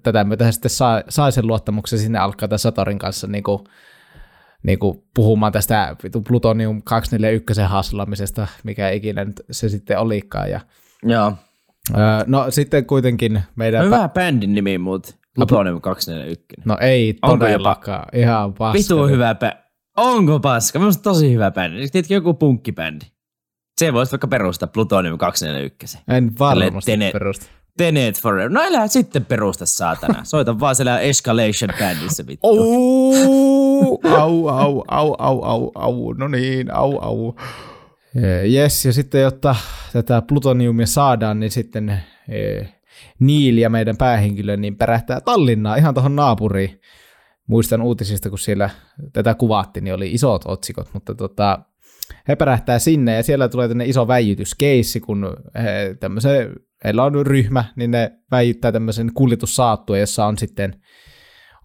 tätä myötä sitten sai, sai sen luottamuksen sinne alkaa tämän Satorin kanssa niin kuin, niin kuin puhumaan tästä plutonium 241 haslamisesta, mikä ikinä nyt se sitten olikaan. Ja,
Joo.
no sitten kuitenkin meidän...
Hyvä bändin nimi, mutta plutonium 241.
No ei Onko todellakaan, jopa? ihan paska.
Vitu hyvä bändi. Onko paska? Minusta tosi hyvä bändi. Tiedätkö joku punkkibändi? Se voisi vaikka perustaa Plutonium 241.
En varmasti perusta.
Tenet Forever. No älä sitten perusta saatana. Soita vaan siellä Escalation Bandissa vittu.
Oh, au, au, au, au, au, au, no niin, au, au. Jes, ja sitten jotta tätä plutoniumia saadaan, niin sitten eh, Niil ja meidän päähenkilö niin pärähtää Tallinnaa ihan tuohon naapuriin. Muistan uutisista, kun siellä tätä kuvattiin, niin oli isot otsikot, mutta tota, he pärähtää sinne ja siellä tulee tänne iso väijytyskeissi, kun he tämmöisen heillä on ryhmä, niin ne väittää tämmöisen kuljetussaattua, jossa on sitten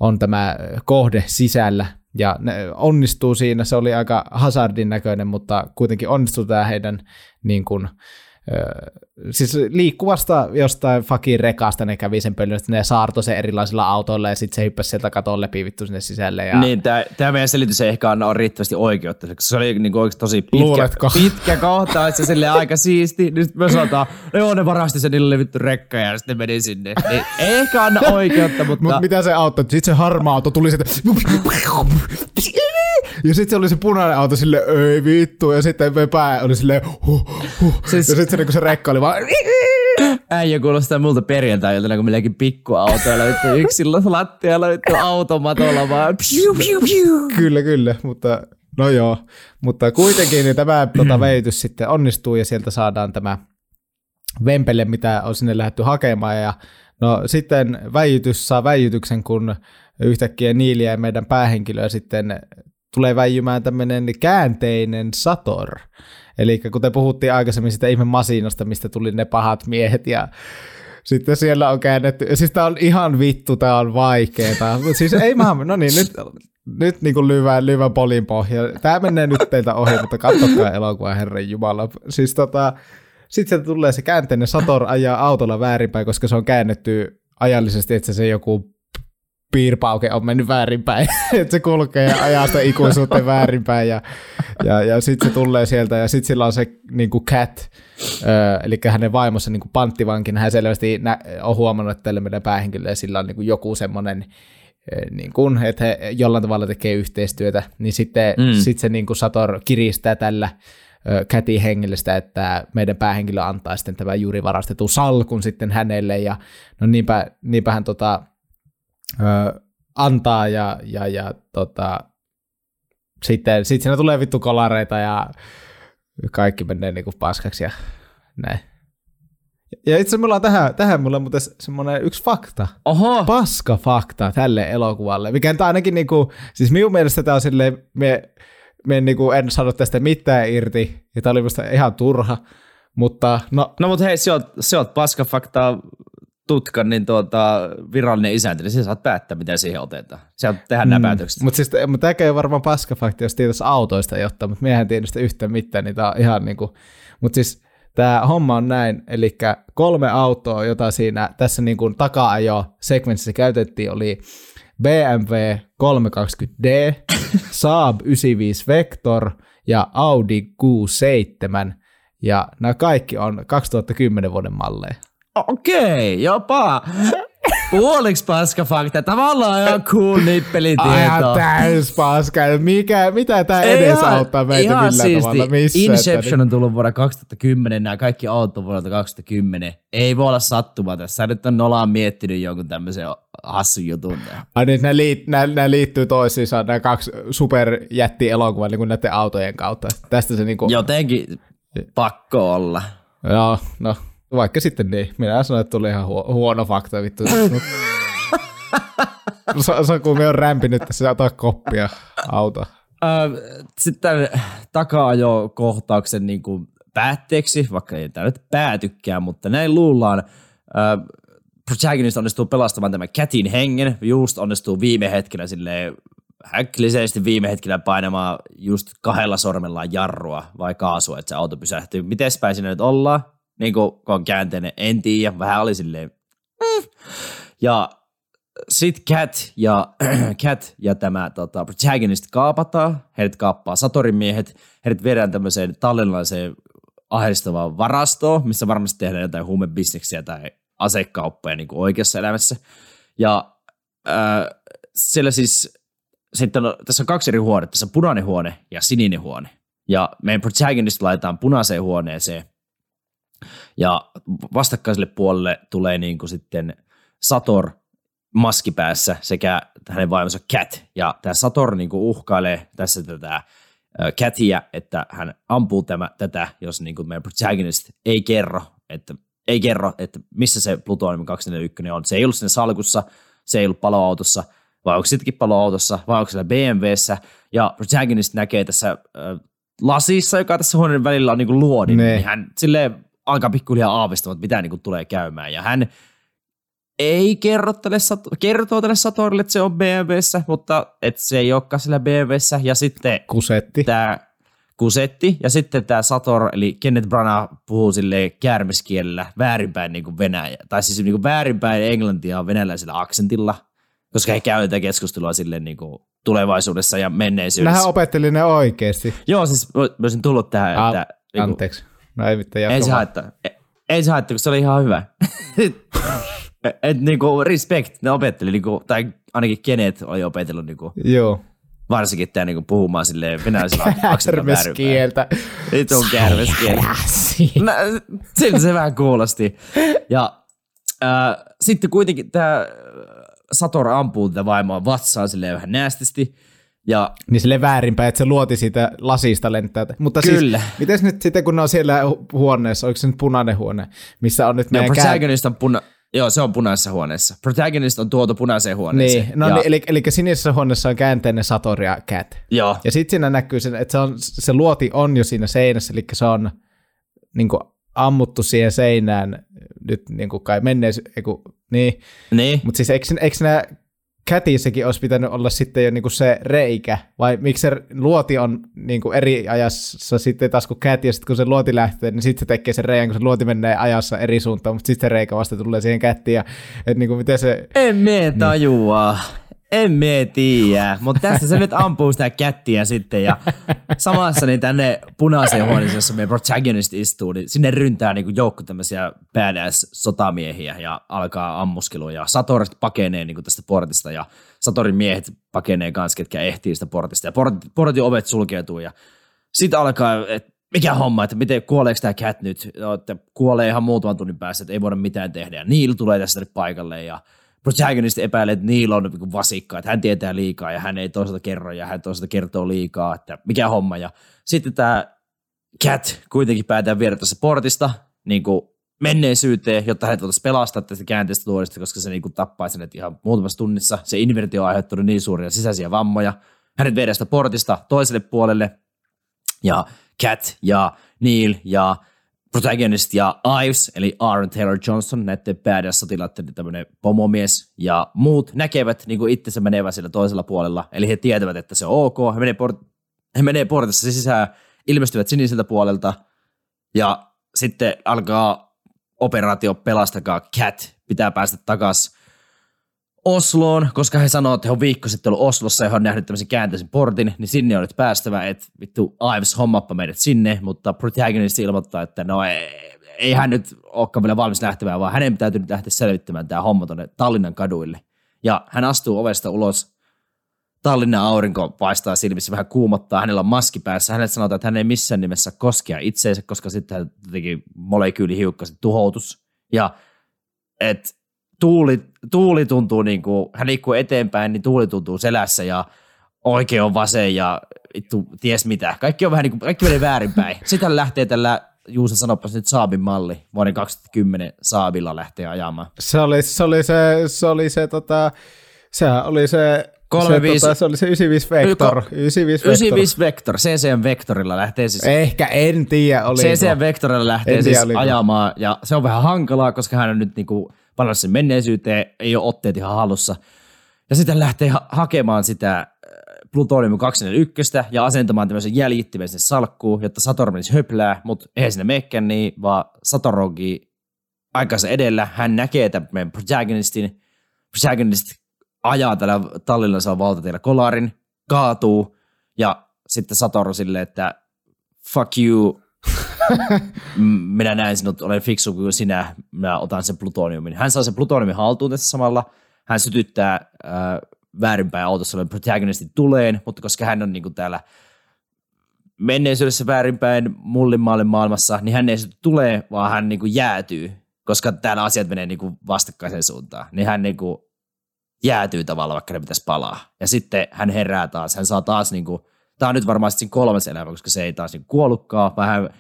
on tämä kohde sisällä, ja ne onnistuu siinä, se oli aika hazardin näköinen, mutta kuitenkin onnistuu tämä heidän niin kuin, siis liikkuvasta jostain fakin rekasta ne kävi sen pöllön, että ne saartoi sen erilaisilla autoilla ja sitten se hyppäsi sieltä katon läpi vittu sinne sisälle. Ja...
Niin, tämä meidän selitys ei ehkä anna riittävästi oikeutta, se oli niin oikeasti tosi pitkä, pitkä kohta, että se sille aika siisti. Nyt me sanotaan, no joo, ne varasti sen niille vittu rekka ja sitten meni sinne. Niin, ei ehkä anna oikeutta, mutta...
Mut mitä se auttoi? Sitten se harmaa auto tuli sieltä ja sitten se oli se punainen auto sille ei vittu, ja sitten pää oli silleen huh, huh. Siis... Ja sitten se, niin se rekka oli vaan
Äijä kuulostaa multa perjantai-iltana, kun milläkin pikkuautoilla vittu yksilö lattialla vittu automatolla vaan piu, piu, piu.
Kyllä, kyllä, mutta no joo. Mutta kuitenkin niin tämä tota, veitys sitten onnistuu ja sieltä saadaan tämä vempele, mitä on sinne lähdetty hakemaan ja no sitten väijytys saa väijytyksen, kun yhtäkkiä Niiliä ja meidän päähenkilöä sitten tulee väijymään tämmöinen käänteinen Sator. Eli kuten puhuttiin aikaisemmin sitä ihme masinasta, mistä tuli ne pahat miehet ja sitten siellä on käännetty, siis tää on ihan vittu, tää on vaikeeta. Siis ei mä, no niin, nyt, nyt niinku lyvä, lyvä polin pohja. Tää menee nyt teiltä ohi, mutta katsokaa elokuva, herran jumala. Siis tota, sitten tulee se käänteinen Sator ajaa autolla väärinpäin, koska se on käännetty ajallisesti, että se joku piirpauke on mennyt väärinpäin, että se kulkee ja ajaa sitä ikuisuuteen väärinpäin ja, ja, ja sitten se tulee sieltä ja sitten sillä on se niin kuin cat, eli hänen vaimossa niin kuin panttivankin, hän selvästi nä- on huomannut, että tällä meidän päähenkilöllä sillä on niin kuin joku semmoinen niin kuin, että he jollain tavalla tekee yhteistyötä, niin sitten mm. sit se niin kuin Sator kiristää tällä käti hengellistä, että meidän päähenkilö antaa sitten tämän juuri varastetun salkun sitten hänelle, ja no niinpä, niinpä hän tota, ö, antaa ja, ja, ja tota, sitten sit siinä tulee vittu kolareita ja kaikki menee niinku paskaksi ja näin. Ja itse mulla on tähän, tähän mulla on muuten semmoinen yksi fakta.
Oho.
Paska fakta tälle elokuvalle. Mikä on ainakin niinku, siis minun mielestä tämä on silleen, me, me niinku en sano tästä mitään irti, ja tämä oli musta ihan turha, mutta no...
No mutta hei, se on, se on paska faktaa tutkan niin tuota, virallinen isäntä, niin sä saat päättää, mitä siihen otetaan. Sä tehdä mm. nämä päätökset.
Mutta siis, mut tämä ei varmaan paskafakti, jos tietäisi autoista jotta, mutta miehän tiedä sitä yhtään mitään, niin tämä on ihan niinku, mutta siis tämä homma on näin, eli kolme autoa, jota siinä tässä niin kuin taka-ajo sekvenssissä käytettiin, oli BMW 320D, Saab 95 Vector ja Audi Q7, ja nämä kaikki on 2010 vuoden malleja.
Okei, okay, jopa. puoliksi paska fakta. Tavallaan ihan cool nippelitieto.
Aivan täys paska. Mikä, mitä tämä edes auttaa meitä
ihan
millään
siisti.
tavalla? Missä,
Inception on tullut vuonna 2010, nämä kaikki autot on vuodelta 2010. Ei voi olla sattuma tässä. Sä nyt on Nolan miettinyt jonkun tämmöisen hassun jutun.
Ai niin, nämä, liit, nämä, nämä liittyy toisiinsa, nämä kaksi superjätti elokuva niin näiden autojen kautta. Tästä se niin kuin...
Jotenkin pakko olla.
Joo, no vaikka sitten niin. Minä sanoin, että tuli ihan huono, huono fakta vittu. Saku me on rämpinyt tässä ottaa koppia auto.
Sitten takaa-ajo kohtauksen niin kuin päätteeksi, vaikka ei tämä nyt päätykään, mutta näin luullaan. Protagonist onnistuu pelastamaan tämän Catin hengen, just onnistuu viime hetkellä silleen häkkillisesti viime hetkellä painamaan just kahdella sormellaan jarrua vai kaasua, että se auto pysähtyy. Miten päin siinä nyt ollaan? Niin kuin, kun on käänteinen, en tiedä, vähän oli silleen. Mm. Ja sit Cat ja, Cat ja tämä tota, protagonist kaapataan, heidät kaappaa Satorin miehet, heidät viedään tämmöiseen tallenlaiseen ahdistavaan varastoon, missä varmasti tehdään jotain huumebisneksiä tai asekauppoja niin kuin oikeassa elämässä. Ja äh, siellä siis sitten on, tässä on kaksi eri huonetta, tässä on punainen huone ja sininen huone. Ja meidän protagonist laitetaan punaiseen huoneeseen. Ja vastakkaiselle puolelle tulee niin kuin sitten Sator maskipäässä sekä hänen vaimonsa Cat. Ja tämä Sator niin kuin uhkailee tässä tätä Catia, että hän ampuu tämä, tätä, jos niin kuin meidän protagonist ei kerro, että, ei kerro, että missä se Plutonium 241 on. Se ei ollut sinne salkussa, se ei ollut paloautossa, vai onko sittenkin paloautossa, vai onko siellä BMWssä, ja protagonist näkee tässä äh, lasissa, joka tässä huoneen välillä on niin kuin luodin, niin hän silleen alkaa pikkuhiljaa aavistamaan, mitä niin kuin tulee käymään, ja hän ei kerro tälle, kertoo tälle Satorille, että se on BMWssä, mutta että se ei olekaan sillä BMWssä. Ja sitten
Kusetti.
Tämä Kusetti. Ja sitten tämä Sator, eli Kenneth Branagh puhuu sille käärmeskielellä väärinpäin niin kuin Venäjä. Tai siis niin kuin väärinpäin englantia venäläisellä aksentilla, koska he käyvät tätä keskustelua silleen niin kuin tulevaisuudessa ja menneisyydessä.
Nähän opetteli ne oikeasti.
Joo, siis mä olisin tullut tähän,
A-
että...
Niin kuin, anteeksi. No ei mitään
Ei se haittaa. Ei se haittaa, kun se oli ihan hyvä. Et niinku respect, ne opetteli, niinku, tai ainakin kenet oli opetellut niinku,
Joo.
varsinkin tämä niinku, puhumaan silleen venäläisellä
Kärmeskieltä.
Vitun kärmeskieltä. No, siltä se vähän kuulosti. Ja äh, sitten kuitenkin tämä Sator ampuu tätä vaimoa vatsaan silleen vähän näästisti. Ja,
niin sille väärinpäin, että se luoti siitä lasista lentää. Mutta
Kyllä.
siis, miten nyt sitten, kun ne on siellä huoneessa, oliko se nyt punainen huone, missä on nyt
meidän
Joo,
protagonist on puna- Joo, se on punaisessa huoneessa. Protagonist on tuotu punaiseen huoneeseen.
Niin, no
ja...
niin, eli, eli sinisessä huoneessa on käänteinen Sator ja Cat.
Joo.
Ja sitten siinä näkyy, sen, että se, on, se luoti on jo siinä seinässä, eli se on niin kuin, ammuttu siihen seinään nyt niin kuin kai mennees, eiku, niin.
niin.
Mutta siis eikö, eikö nämä kätissäkin olisi pitänyt olla sitten jo niinku se reikä, vai miksi se luoti on niinku eri ajassa sitten taas kuin käti, ja sitten kun se luoti lähtee, niin sitten se tekee sen reijän, kun se luoti menee ajassa eri suuntaan, mutta sitten se reikä vasta tulee siihen kättiin, ja että niinku miten se...
En mie tajua. Niin. En mie tiedä, mutta tästä se nyt ampuu sitä kättiä sitten ja samassa niin tänne punaiseen huoneeseen, jossa meidän protagonist istuu, niin sinne ryntää niin joukko tämmöisiä badass sotamiehiä ja alkaa ammuskelua ja Satorit pakenee niin tästä portista ja Satorin miehet pakenee kanssa, ketkä ehtii sitä portista ja portin, portin ovet sulkeutuu ja sitten alkaa, että mikä homma, että miten kuoleeko tämä cat nyt, että kuolee ihan muutaman tunnin päästä, että ei voida mitään tehdä ja Neil tulee tästä paikalle ja protagonist epäilee, että Neil on niin vasikka, että hän tietää liikaa ja hän ei toisaalta kerro ja hän toisaalta kertoo liikaa, että mikä homma. Ja sitten tämä Cat kuitenkin päätää viedä tässä portista niin kuin menneisyyteen, jotta hänet voitaisiin pelastaa tästä käänteestä tuodista, koska se niin kuin tappaa sen ihan muutamassa tunnissa. Se invertio on aiheuttanut niin suuria sisäisiä vammoja. Hänet viedään sitä portista toiselle puolelle ja Cat ja Neil ja protagonist ja Ives, eli Aaron Taylor Johnson, näiden badass sotilaiden tämmöinen pomomies. Ja muut näkevät niin kuin itsensä menevän siellä toisella puolella, eli he tietävät, että se on ok, he menee, port- he menee portissa sisään, ilmestyvät siniseltä puolelta. Ja sitten alkaa operaatio Pelastakaa Cat, pitää päästä takaisin Osloon, koska he sanoo, että he on viikko sitten ollut Oslossa ja he on nähnyt tämmöisen käänteisen portin, niin sinne on nyt päästävä, että vittu Ives hommappa meidät sinne, mutta protagonist ilmoittaa, että no ei, ei hän nyt olekaan vielä valmis lähtemään, vaan hänen täytyy nyt lähteä selvittämään tämä homma tuonne Tallinnan kaduille. Ja hän astuu ovesta ulos, Tallinnan aurinko paistaa silmissä, vähän kuumottaa, hänellä on maski päässä, hänelle sanotaan, että hän ei missään nimessä koskea itseensä, koska sitten hän teki molekyylihiukkaset tuhoutus. Ja et tuuli, tuuli tuntuu, niin kuin, hän liikkuu eteenpäin, niin tuuli tuntuu selässä ja oikein on vasen ja vittu, ties mitä. Kaikki on vähän niin kuin, kaikki menee väärinpäin. Sitten hän lähtee tällä Juusa sanopas nyt Saabin malli. Vuoden 2010 Saabilla lähtee ajamaan.
Se oli se, oli se, se, oli se tota, sehän oli se 35, se, tota, se oli se 95 Vector. 95
Vector. 95 Vector. CCM Vectorilla lähtee siis...
Ehkä, en tiedä. Oli
CCM Vectorilla lähtee en siis tiedä, ajamaan. Ja se on vähän hankalaa, koska hän on nyt niinku palannut sen menneisyyteen, ei ole otteet ihan hallussa. Ja sitten lähtee ha- hakemaan sitä plutonium 241 ja asentamaan tämmöisen jäljittimen sinne salkkuun, jotta Sator menisi höplää, mutta eihän sinne mekkään niin, vaan Satorogi aikansa edellä, hän näkee tämän meidän protagonistin, protagonist ajaa tällä Tallinnansa valtatiellä kolarin, kaatuu ja sitten Satoru silleen, että fuck you, minä näen sinut, olen fiksu kuin sinä, minä otan sen plutoniumin. Hän saa sen plutoniumin haltuun tässä samalla, hän sytyttää äh, väärinpäin autossa olevan protagonistin tuleen, mutta koska hän on niinku täällä menneisyydessä väärinpäin mullimaalle maailmassa, niin hän ei tulee, vaan hän niinku jäätyy, koska täällä asiat menee niinku vastakkaiseen suuntaan. Niin hän niinku jäätyy tavallaan, vaikka ne pitäisi palaa. Ja sitten hän herää taas, hän saa taas niinku, tämä on nyt varmaan sitten kolmas elämä, koska se ei taas niinku kuollutkaan, vaan hän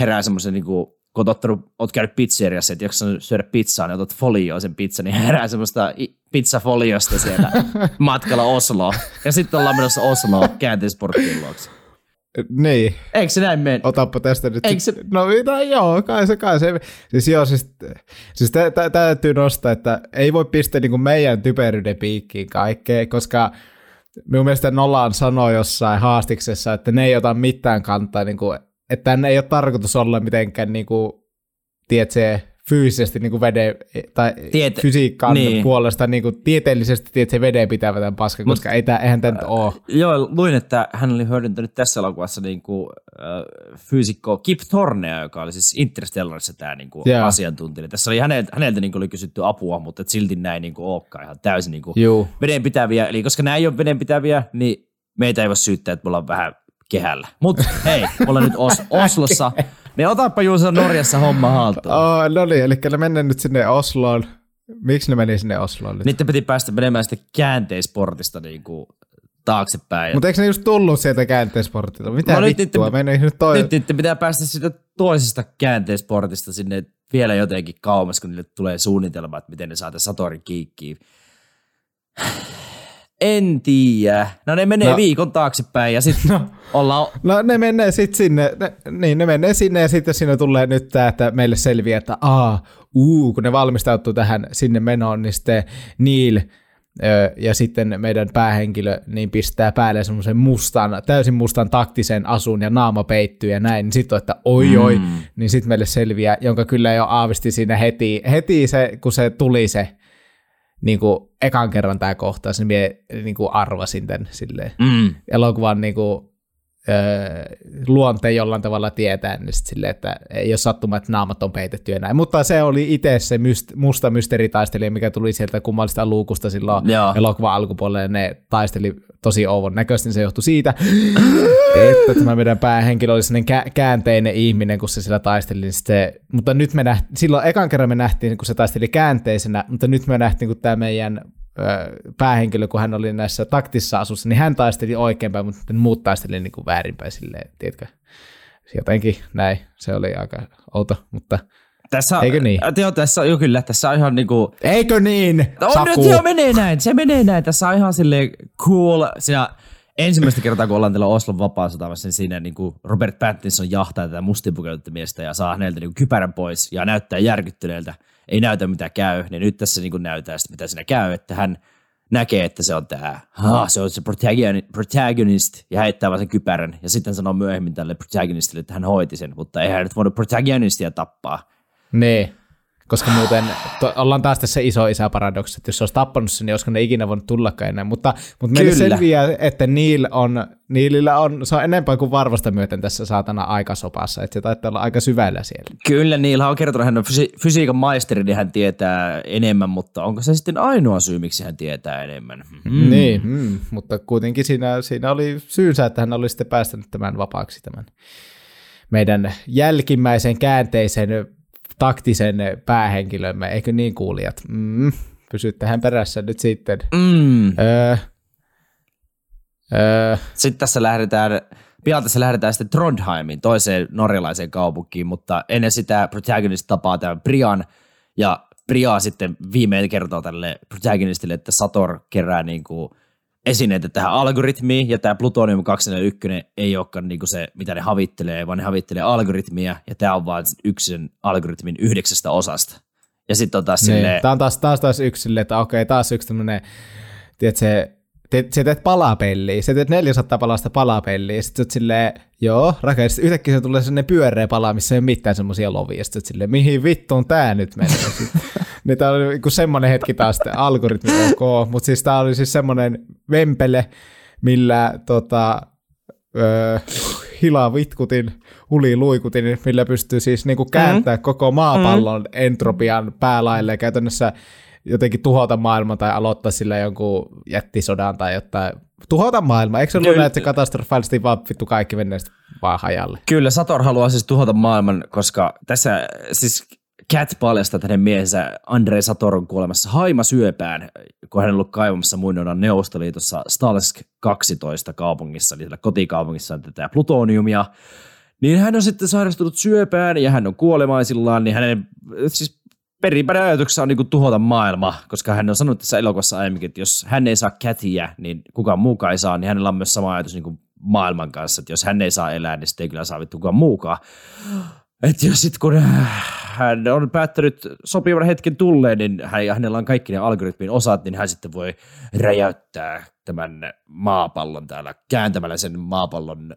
herää semmoisen niinku kun oot, ottanut, oot käynyt pizzeriassa, että jos syödä pizzaa, niin otat folioon sen pizza, niin herää semmoista pizzafoliosta siellä matkalla Osloon. Ja sitten ollaan menossa Osloon käänteisporttien luokse.
Niin.
Eikö se näin mene?
Otappa tästä nyt. Eikö se... No mitä, joo, kai se, kai se. Siis joo, siis, siis tä, tä, täytyy nostaa, että ei voi pistää niinku meidän typeryyden piikkiin kaikkea, koska minun mielestä Nolan sanoi jossain haastiksessa, että ne ei ota mitään kantaa niinku että tänne ei ole tarkoitus olla mitenkään niin kuin, tiedätkö, fyysisesti niin kuin veden, tai Tiet- fysiikan niin. puolesta niin kuin, tieteellisesti tiedätkö, veden pitävä tämän paska, koska Mut, ei tämä, eihän tämä äh, ole.
Joo, luin, että hän oli hyödyntänyt tässä elokuvassa niin kuin, äh, fyysikko Kip Thornea, joka oli siis Interstellarissa tämä niin kuin, asiantuntija. Tässä oli häneltä, häneltä niin kuin, oli kysytty apua, mutta silti näin niin kuin, olekaan ihan täysin niin kuin, vedenpitäviä. Eli koska nämä ei ole vedenpitäviä, niin meitä ei voi syyttää, että me ollaan vähän kehällä. Mutta hei, ollaan nyt Os- Oslossa. Niin otappa Juuso Norjassa homma haltuun.
Oh, no niin, eli ne mennään nyt sinne Osloon. Miksi ne meni sinne Osloon nyt?
Niiden piti päästä menemään sitten käänteisportista niin kuin taaksepäin.
Mutta eikö ne just tullut sieltä käänteisportilta? Mitä no, vittua? Nyt, nyt, toi...
nyt niiden pitää päästä siitä toisesta käänteisportista sinne vielä jotenkin kauemmas, kun niille tulee suunnitelma, että miten ne saa Satorin kiikkiin. En tiedä. No ne menee no. viikon taaksepäin ja sitten no. ollaan...
No ne menee sitten sinne, ne, niin ne menee sinne ja sitten sinne tulee nyt tämä, että meille selviää, että aa, uu, kun ne valmistautuu tähän sinne menoon, niin sitten Neil ja sitten meidän päähenkilö niin pistää päälle semmoisen mustan, täysin mustan taktisen asun ja naama peittyy ja näin, niin sitten on, että oi oi, mm. niin sitten meille selviää, jonka kyllä jo aavisti siinä heti, heti se, kun se tuli se niin kuin, ekan kerran tämä kohtaus, niin minä niin kuin arvasin tämän silleen. Mm. elokuvan niin kuin, luonteen jollain tavalla tietää, niin sit silleen, että ei ole sattuma, että naamat on peitetty ja näin. Mutta se oli itse se myst- musta mysteeritaistelija, mikä tuli sieltä kummallista luukusta silloin Joo. elokuvan alkupuolelle. Ne taisteli tosi ouvon näköisesti, niin se johtui siitä, että tämä meidän päähenkilö oli sellainen kä- käänteinen ihminen, kun se sillä taisteli. Niin se, mutta nyt me nähtiin, silloin ekan kerran me nähtiin, kun se taisteli käänteisenä, mutta nyt me nähtiin, kun tämä meidän päähenkilö, kun hän oli näissä taktisissa asussa, niin hän taisteli oikeinpäin, mutta muut taisteli niin kuin väärinpäin silleen, tiedätkö? Jotenkin näin, se oli aika outo, mutta tässä, Eikö niin?
Joo, tässä, jo kyllä, tässä on ihan niinku...
Eikö niin?
On nyt jo menee näin, se menee näin. Tässä on ihan silleen cool. Siinä ensimmäistä kertaa, kun ollaan tällä Oslon vapaa niin siinä niin kuin Robert Pattinson jahtaa tätä mustinpukeutetta miestä ja saa häneltä niin kypärän pois ja näyttää järkyttyneeltä ei näytä mitä käy, niin nyt tässä niin kuin näyttää sitä, mitä siinä käy, että hän näkee, että se on tämä, ha, se on se protagonist, ja heittää vaan sen kypärän, ja sitten sanoo myöhemmin tälle protagonistille, että hän hoiti sen, mutta ei hän nyt voinut protagonistia tappaa.
Nee. Koska muuten to, ollaan taas tässä iso isäparadoksi, että jos se olisi tappanut sen, niin olisiko ne ikinä voinut tullakaan enää. Mutta, mutta meille
Kyllä.
selviää, että Neil on, Neilillä on, se on enempää kuin varvasta myöten tässä saatana aikasopassa, että se taitaa olla aika syvällä siellä.
Kyllä, Niillä on kertonut, hän on fysi- fysiikan maisteri, niin hän tietää enemmän, mutta onko se sitten ainoa syy, miksi hän tietää enemmän?
Mm. Niin, mm, mutta kuitenkin siinä, siinä oli syynsä, että hän oli sitten päästänyt tämän vapaaksi tämän meidän jälkimmäisen käänteisen taktisen päähenkilömme, eikö niin kuulijat? Mm, pysyttehän perässä nyt sitten.
Mm.
Öö, öö,
Sitten tässä lähdetään, pian tässä lähdetään sitten Trondheimiin, toiseen norjalaiseen kaupunkiin, mutta ennen sitä protagonist tapaa tämän Brian, ja Bria sitten viimein kertoo tälle protagonistille, että Sator kerää niin kuin esineitä tähän algoritmiin, ja tämä Plutonium 241 ei olekaan niin kuin se, mitä ne havittelee, vaan ne havittelee algoritmia, ja tämä on vain yksi sen algoritmin yhdeksästä osasta. Ja sitten on taas
niin.
silleen,
Tämä on taas, taas, taas yksi silleen, että okei, taas yksi tämmöinen, tiedätkö, se, te, sä teet palapelliä, sä teet 400 palasta palapelliä, ja sit sä oot silleen, joo, rakennus, yhtäkkiä se tulee sellainen pyöreä pala, missä ei ole mitään semmoisia lovia, ja sit silleen, mihin vittuun tää nyt menee? niin tää oli niinku semmoinen hetki taas, että algoritmi ok, mutta siis tää oli siis semmoinen vempele, millä tota, öö, hilaa vitkutin, uli luikutin, millä pystyy siis niinku kääntää mm-hmm. koko maapallon mm-hmm. entropian päälaille käytännössä jotenkin tuhota maailman tai aloittaa sillä jonkun jättisodan tai jotain. Tuhota maailma, eikö se ollut näin, että se katastrofaalisesti vaan vittu kaikki menee vaan hajalle?
Kyllä, Sator haluaa siis tuhota maailman, koska tässä siis Cat paljastaa, että hänen miehensä Andrei Sator on kuolemassa haimasyöpään, kun hän on ollut kaivamassa muinoina Neuvostoliitossa Stalsk 12 kaupungissa, eli kotikaupungissa on tätä plutoniumia. Niin hän on sitten sairastunut syöpään ja hän on kuolemaisillaan, niin hänen siis peripäinen ajatuksessa on niin tuhota maailma, koska hän on sanonut tässä elokuvassa aiemminkin, että jos hän ei saa Catia, niin kukaan muukaan ei saa, niin hänellä on myös sama ajatus niin maailman kanssa, että jos hän ei saa elää, niin sitten ei kyllä saa vittu kukaan muukaan. Että jos sitten kun hän on päättänyt sopivan hetken tulleen, niin hän, hänellä on kaikki ne algoritmin osat, niin hän sitten voi räjäyttää tämän maapallon täällä kääntämällä sen maapallon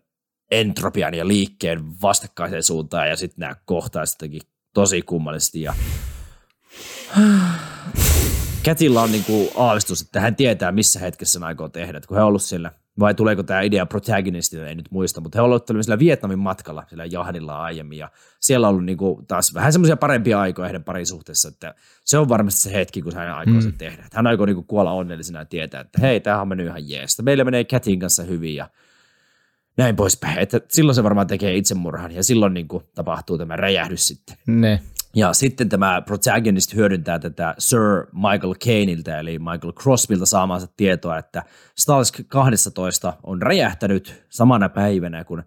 entropian ja liikkeen vastakkaiseen suuntaan ja sitten nämä kohtaa sittenkin tosi kummallisesti ja Kätillä on niinku aavistus, että hän tietää, missä hetkessä hän aikoo tehdä. Että kun he on ollut siellä, vai tuleeko tämä idea protagonistille, ei nyt muista, mutta he ollut sillä Vietnamin matkalla, sillä jahdilla aiemmin, ja siellä on ollut niinku taas vähän semmoisia parempia aikoja heidän parisuhteessa, että se on varmasti se hetki, kun hän aikoo mm. sen tehdä. Että hän aikoo niinku kuolla onnellisena ja tietää, että hei, tämähän on mennyt ihan jees. Meillä menee Kätin kanssa hyvin, ja näin poispäin. Että silloin se varmaan tekee itsemurhan, ja silloin niinku tapahtuu tämä räjähdys sitten.
Ne.
Ja sitten tämä protagonist hyödyntää tätä Sir Michael Kaneilta, eli Michael Crosbylta saamaansa tietoa, että Stalsk 12 on räjähtänyt samana päivänä, kun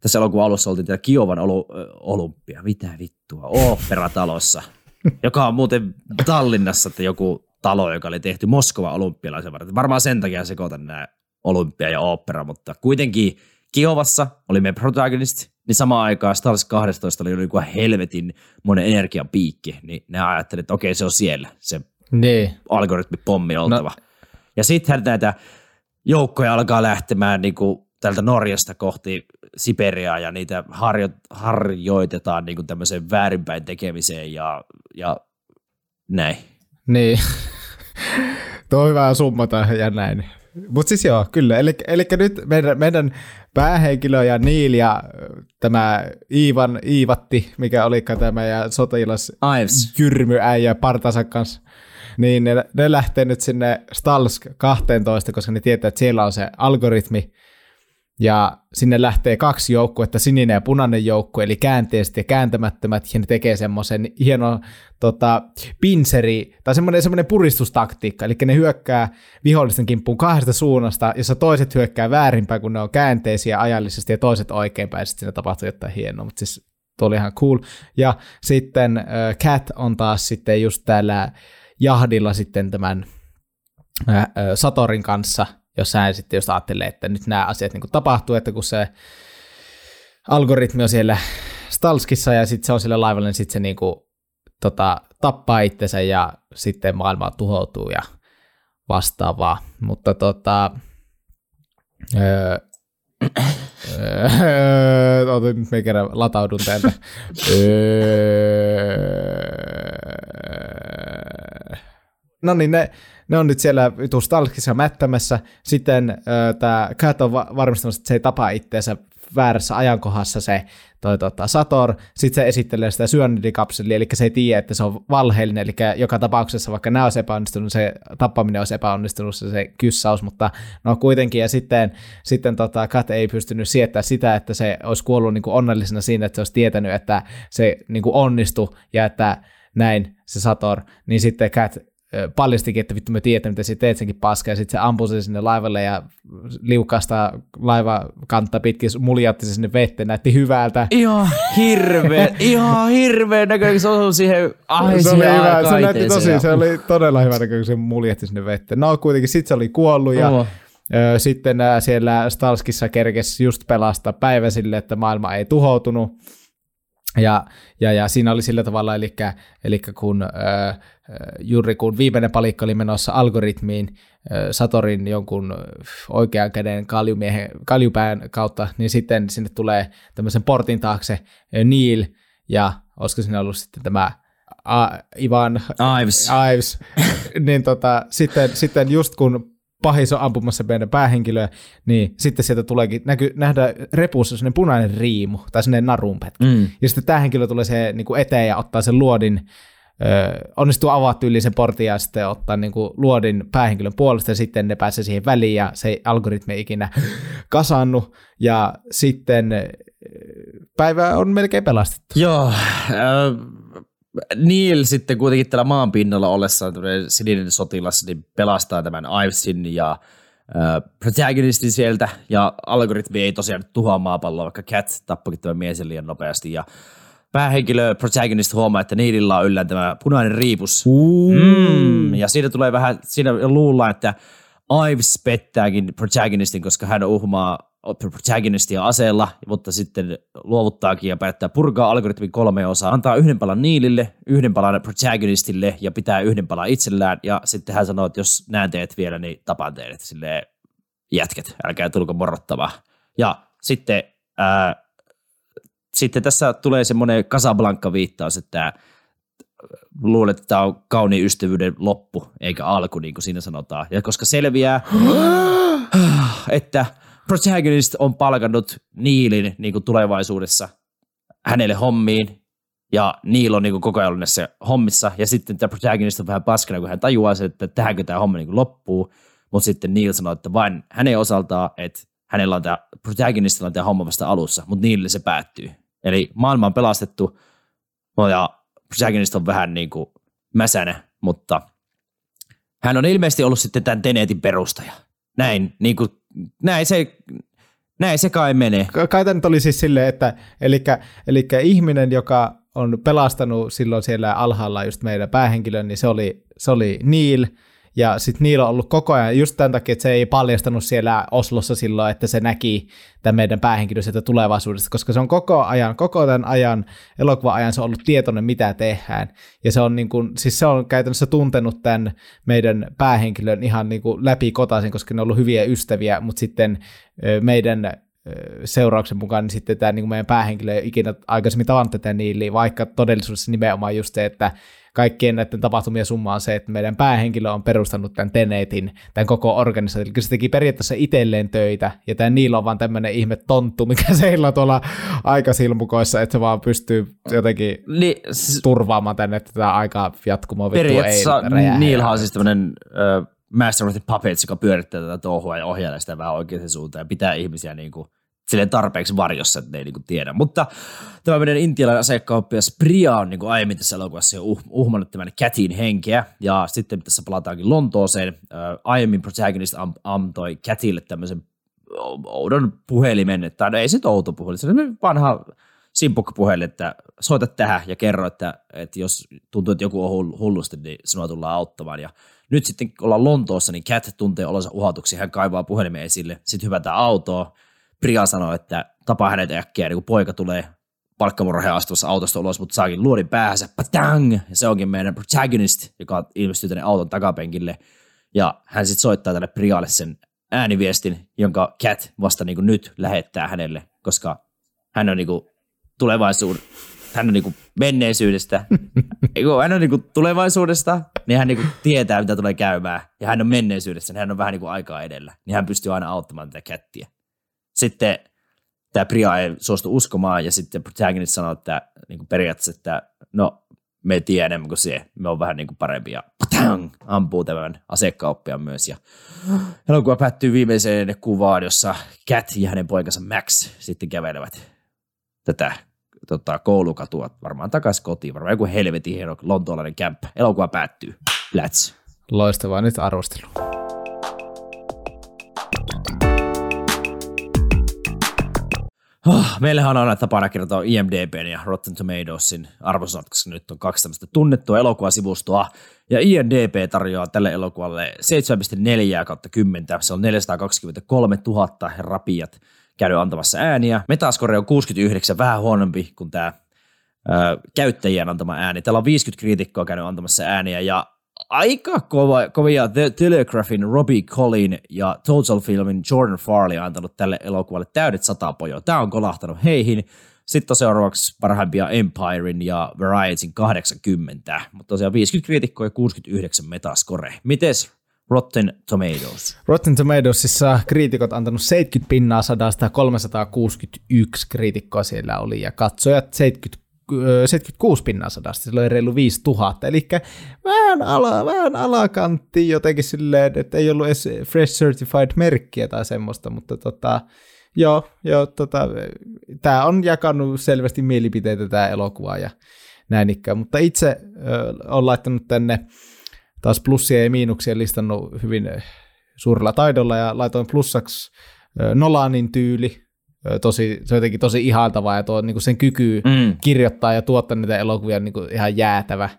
tässä elokuun alussa oltiin tätä Kiovan olympia, mitä vittua, oopperatalossa, joka on muuten Tallinnassa, että joku talo, joka oli tehty Moskovan olympialaisen varten. Varmaan sen takia sekoitan nämä olympia ja opera, mutta kuitenkin Kiovassa oli meidän protagonist, niin samaan aikaan Stars 12 oli joku helvetin monen energian piikki, niin ne ajattelivat, että okei, se on siellä, se
niin.
algoritmipommi oltava. No. Ja sitten näitä joukkoja alkaa lähtemään niin kuin tältä Norjasta kohti Siperiaa ja niitä harjo, harjoitetaan niin kuin tämmöiseen väärinpäin tekemiseen ja, ja näin.
Niin. Tuo on hyvä summata ja näin. Mutta siis joo, kyllä. Eli, eli nyt meidän, meidän päähenkilö ja Niil ja tämä Iivan, Iivatti, mikä oli tämä ja sotilas
Ives.
jyrmyäijä partansa kanssa, niin ne, ne lähtee nyt sinne Stalsk 12, koska ne tietää, että siellä on se algoritmi, ja sinne lähtee kaksi joukkuetta, sininen ja punainen joukkue, eli käänteiset ja kääntämättömät, ja ne tekee semmoisen hieno tota, pinseri, tai semmoinen, semmoinen puristustaktiikka, eli ne hyökkää vihollisten kimppuun kahdesta suunnasta, jossa toiset hyökkää väärinpäin, kun ne on käänteisiä ajallisesti, ja toiset oikeinpäin, ja sitten siinä tapahtuu jotain hienoa, mutta siis tuo oli ihan cool. Ja sitten äh, Cat on taas sitten just täällä jahdilla sitten tämän äh, äh, Satorin kanssa, jos hän sitten just ajattelee, että nyt nämä asiat niin tapahtuu, että kun se algoritmi on siellä Stalskissa ja sitten se on siellä laivalla, niin sitten se niin kuin, tota, tappaa itsensä ja sitten maailma tuhoutuu ja vastaavaa. Mutta tota, öö, öö, nyt me kerran lataudun täältä. Öö, no niin, ne, ne on nyt siellä vitussa talkissa mättämässä. Sitten tämä Cat on va- varmistanut, että se ei tapa itseensä väärässä ajankohdassa se toi, tota, Sator, sitten se esittelee sitä syönidikapselia, eli se ei tiedä, että se on valheellinen, eli joka tapauksessa vaikka nämä olisi epäonnistunut, se tappaminen olisi epäonnistunut, se, se kyssaus, mutta no kuitenkin, ja sitten, sitten tota, Kat ei pystynyt siettämään sitä, että se olisi kuollut niin kuin onnellisena siinä, että se olisi tietänyt, että se niin kuin onnistui, ja että näin se Sator, niin sitten Kat paljastikin, että vittu me tiedämme, mitä sä teet senkin paskaa, ja sitten se ampui sen sinne laivalle ja liukasta laivakantta pitkin muljatti se sinne vetteen, näytti hyvältä.
Ihan hirveä, ihan hirveä näköinen, se on siihen, ai
se oli hyvä, se näytti tosi, se oli todella hyvä näköinen, se muljatti sinne vetteen. No kuitenkin sitten se oli kuollut ja oh. Sitten siellä Stalskissa kerkesi just pelastaa päivä sille, että maailma ei tuhoutunut. Ja, ja, ja siinä oli sillä tavalla, eli, eli kun juuri kun viimeinen palikka oli menossa algoritmiin äh, Satorin jonkun oikean käden kaljumiehen, kaljupään kautta, niin sitten sinne tulee tämmöisen portin taakse äh, Neil, ja olisiko siinä ollut sitten tämä uh, Ivan
Ives,
Ives niin tota, sitten, sitten just kun pahis on ampumassa meidän päähenkilöä, niin sitten sieltä tuleekin, näky, nähdä repussa sellainen punainen riimu tai sellainen narunpätkä. Mm. Ja sitten tämä henkilö tulee se niin eteen ja ottaa sen luodin, onnistuu avaa yli sen portin ja sitten ottaa niin kuin luodin päähenkilön puolesta ja sitten ne pääsee siihen väliin ja se algoritmi ei ikinä kasannut ja sitten päivä on melkein pelastettu.
Joo, äh, Neil sitten kuitenkin tällä maan pinnalla ollessaan sininen sotilas, niin pelastaa tämän Ivesin ja äh, protagonistin sieltä, ja algoritmi ei tosiaan tuhoa maapalloa, vaikka Cat tappokin tämän miesen liian nopeasti, ja päähenkilö protagonist huomaa, että Neilillä on yllään tämä punainen riipus. Mm, ja siinä tulee vähän, siinä luullaan, että Ives pettääkin protagonistin, koska hän uhmaa protagonistia aseella, mutta sitten luovuttaakin ja päättää purkaa algoritmin kolme osaa, antaa yhden palan Niilille, yhden palan protagonistille ja pitää yhden palan itsellään, ja sitten hän sanoo, että jos näen teet vielä, niin tapaan teidät. Silleen jätket, älkää tulko morrottavaa. Ja sitten, ää, sitten tässä tulee semmoinen Casablanca-viittaus, että luulet, että tämä on kauniin ystävyyden loppu, eikä alku, niin kuin siinä sanotaan. Ja koska selviää, että protagonist on palkannut Niilin niin kuin tulevaisuudessa hänelle hommiin, ja Neil on niin kuin koko ajan näissä hommissa, ja sitten tämä protagonist on vähän paskana, kun hän tajuaa se, että tähänkö tämä homma niin kuin loppuu, mutta sitten Neil sanoo, että vain hänen osaltaan, että hänellä on tämä, protagonistilla on tämä homma vasta alussa, mutta Neilille se päättyy. Eli maailma on pelastettu, ja protagonist on vähän niin kuin mäsänä, mutta hän on ilmeisesti ollut sitten tämän Tenetin perustaja. Näin, niin kuin näin se, näin se kai menee.
Kai tämä nyt oli siis silleen, että eli ihminen, joka on pelastanut silloin siellä alhaalla just meidän päähenkilön, niin se oli, se oli Neil, ja sitten niillä on ollut koko ajan, just tämän takia, että se ei paljastanut siellä Oslossa silloin, että se näki tämän meidän päähenkilön sieltä tulevaisuudesta, koska se on koko ajan, koko tämän ajan, elokuvan ajan se on ollut tietoinen, mitä tehdään. Ja se on, niin kuin, siis se on käytännössä tuntenut tämän meidän päähenkilön ihan niin kuin läpi kotaisin, koska ne on ollut hyviä ystäviä, mutta sitten meidän seurauksen mukaan, niin sitten tämä niin kuin meidän päähenkilö ei ikinä aikaisemmin tavannut tätä niille, vaikka todellisuudessa nimenomaan just se, että kaikkien näiden tapahtumien summa on se, että meidän päähenkilö on perustanut tämän Tenetin, tämän koko organisaation. Eli se teki periaatteessa itselleen töitä, ja tämä niillä on vaan tämmöinen ihme tonttu, mikä seillä tuolla aikasilmukoissa, että se vaan pystyy jotenkin niin, turvaamaan tänne, että tämä aika jatkumo
Periaatteessa Niilhan on siis tämmöinen Master of the Puppets, joka pyörittää tätä touhua ja ohjailee sitä vähän oikeaan suuntaan ja pitää ihmisiä niin kuin silleen tarpeeksi varjossa, että ne ei niinku tiedä. Mutta tämä meidän intialainen asekauppias Priya on niinku aiemmin tässä elokuvassa jo uh, uhmannut tämän Catin henkeä, ja sitten tässä palataankin Lontooseen. Äh, aiemmin protagonist am, antoi Catille tämmöisen oudon puhelimen, tai no ei se outo puhelin, se on vanha simpukkapuhelin, että soita tähän ja kerro, että, että jos tuntuu, että joku on hullusti, niin sinua tullaan auttamaan. Ja nyt sitten kun ollaan Lontoossa, niin Cat tuntee olonsa uhatuksi, hän kaivaa puhelimen esille, sitten hyvätään autoa, Priya sanoi, että tapaa hänet äkkiä, niin kun poika tulee palkkamurheen astuvassa autosta ulos, mutta saakin luodin päähänsä, patang, ja se onkin meidän protagonist, joka ilmestyy tänne auton takapenkille, ja hän sitten soittaa tälle Prialle sen ääniviestin, jonka Cat vasta niin nyt lähettää hänelle, koska hän on niin tulevaisuuden, hän on niin menneisyydestä, kun hän on niin kuin tulevaisuudesta, niin hän niin kuin tietää, mitä tulee käymään. Ja hän on menneisyydessä, niin hän on vähän niin kuin aikaa edellä. Niin hän pystyy aina auttamaan tätä kättiä. Sitten tämä Priya ei suostu uskomaan, ja sitten protagonist sanoo, että niin kuin periaatteessa, että no, me tiedä enemmän kuin se, me on vähän niin kuin parempi, ja patang, ampuu tämän asekauppiaan myös. Ja elokuva päättyy viimeiseen kuvaan, jossa Cat ja hänen poikansa Max sitten kävelevät tätä tota, koulukatua varmaan takaisin kotiin, varmaan joku helvetin hieno lontoolainen kämppä. Elokuva päättyy. Let's.
Loistavaa nyt arvostelu.
Oh, meillähän on aina tapana kertoa IMDBn ja Rotten Tomatoesin arvosanat, koska nyt on kaksi tämmöistä tunnettua elokuvasivustoa. Ja IMDB tarjoaa tälle elokuvalle 7,4 kautta 10. Se on 423 000 rapiat käynyt antamassa ääniä. Metascore on 69, vähän huonompi kuin tämä käyttäjien antama ääni. Täällä on 50 kriitikkoa käynyt antamassa ääniä ja aika kova, kovia The Telegraphin Robbie Collin ja Total Filmin Jordan Farley on antanut tälle elokuvalle täydet sata pojoa. Tämä on kolahtanut heihin. Sitten seuraavaksi parhaimpia Empirein ja Varietyn 80, mutta tosiaan 50 kriitikkoa ja 69 metascore. Mites Rotten Tomatoes?
Rotten Tomatoesissa kriitikot antanut 70 pinnaa sadasta, 361 kriitikkoa siellä oli. Ja katsojat 70 76 pinnaa sadasta, sillä oli reilu 5000, eli vähän, ala, vähän alakantti jotenkin silleen, että ei ollut edes Fresh Certified merkkiä tai semmoista, mutta tota, joo, joo tota, tämä on jakanut selvästi mielipiteitä tämä elokuva ja näin ikään, mutta itse ö, olen laittanut tänne taas plussia ja miinuksia listannut hyvin suurella taidolla ja laitoin plussaksi Nolanin tyyli, tosi, se on jotenkin tosi ihaltavaa ja tuo niin sen kyky mm. kirjoittaa ja tuottaa niitä elokuvia niin kuin ihan jäätävä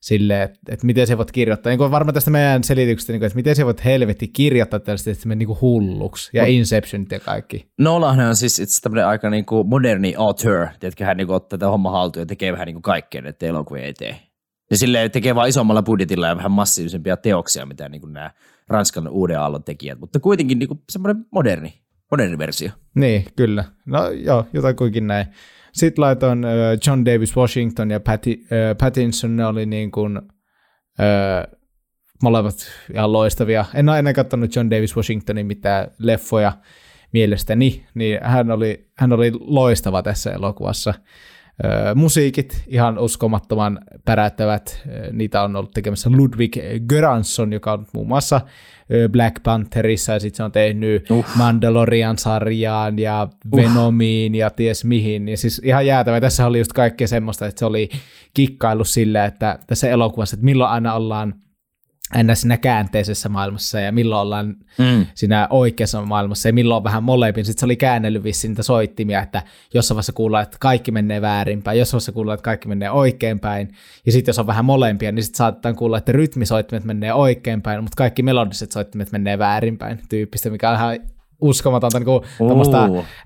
sille, että, että miten se voit kirjoittaa. Niin kuin varmaan tästä meidän selityksestä, niin kuin, että miten se voit helvetti kirjoittaa tällaista, että se menee niin hulluksi. Ja. Inceptionit ja kaikki.
Nolan on siis itse tämmöinen aika niin kuin moderni author, että hän niin kuin ottaa tätä homma haltuun ja tekee vähän niin kuin kaikkea, että elokuvia ei tee. Ja sille tekee vaan isommalla budjetilla ja vähän massiivisempia teoksia, mitä niin kuin nämä Ranskan uuden aallon tekijät, mutta kuitenkin niin semmoinen moderni moderni versio.
Niin, kyllä. No joo, jotakuinkin näin. Sitten laitoin John Davis Washington ja Patty, uh, Pattinson, ne oli niin kuin, uh, molemmat ihan loistavia. En ole ennen katsonut John Davis Washingtonin mitään leffoja mielestäni, niin hän oli, hän oli loistava tässä elokuvassa. Musiikit ihan uskomattoman päräyttävät. Niitä on ollut tekemässä Ludwig Göransson, joka on muun muassa Black Pantherissa ja sitten se on tehnyt uh. Mandalorian-sarjaan ja Venomiin uh. ja ties mihin. Ja siis ihan jäätävä. Tässä oli just kaikkea semmoista, että se oli kikkailu sillä, että tässä elokuvassa, että milloin aina ollaan – aina siinä käänteisessä maailmassa ja milloin ollaan mm. siinä oikeassa maailmassa ja milloin on vähän molempin. Sitten se oli käännellyt vissiin niitä soittimia, että jossain vaiheessa kuullaan, että kaikki menee väärinpäin, jossain vaiheessa kuullaan, että kaikki menee oikeinpäin. Ja sitten jos on vähän molempia, niin sitten saattaa kuulla, että rytmisoittimet menee oikeinpäin, mutta kaikki melodiset soittimet menee väärinpäin tyyppistä, mikä on ihan uskomatonta niin kuin,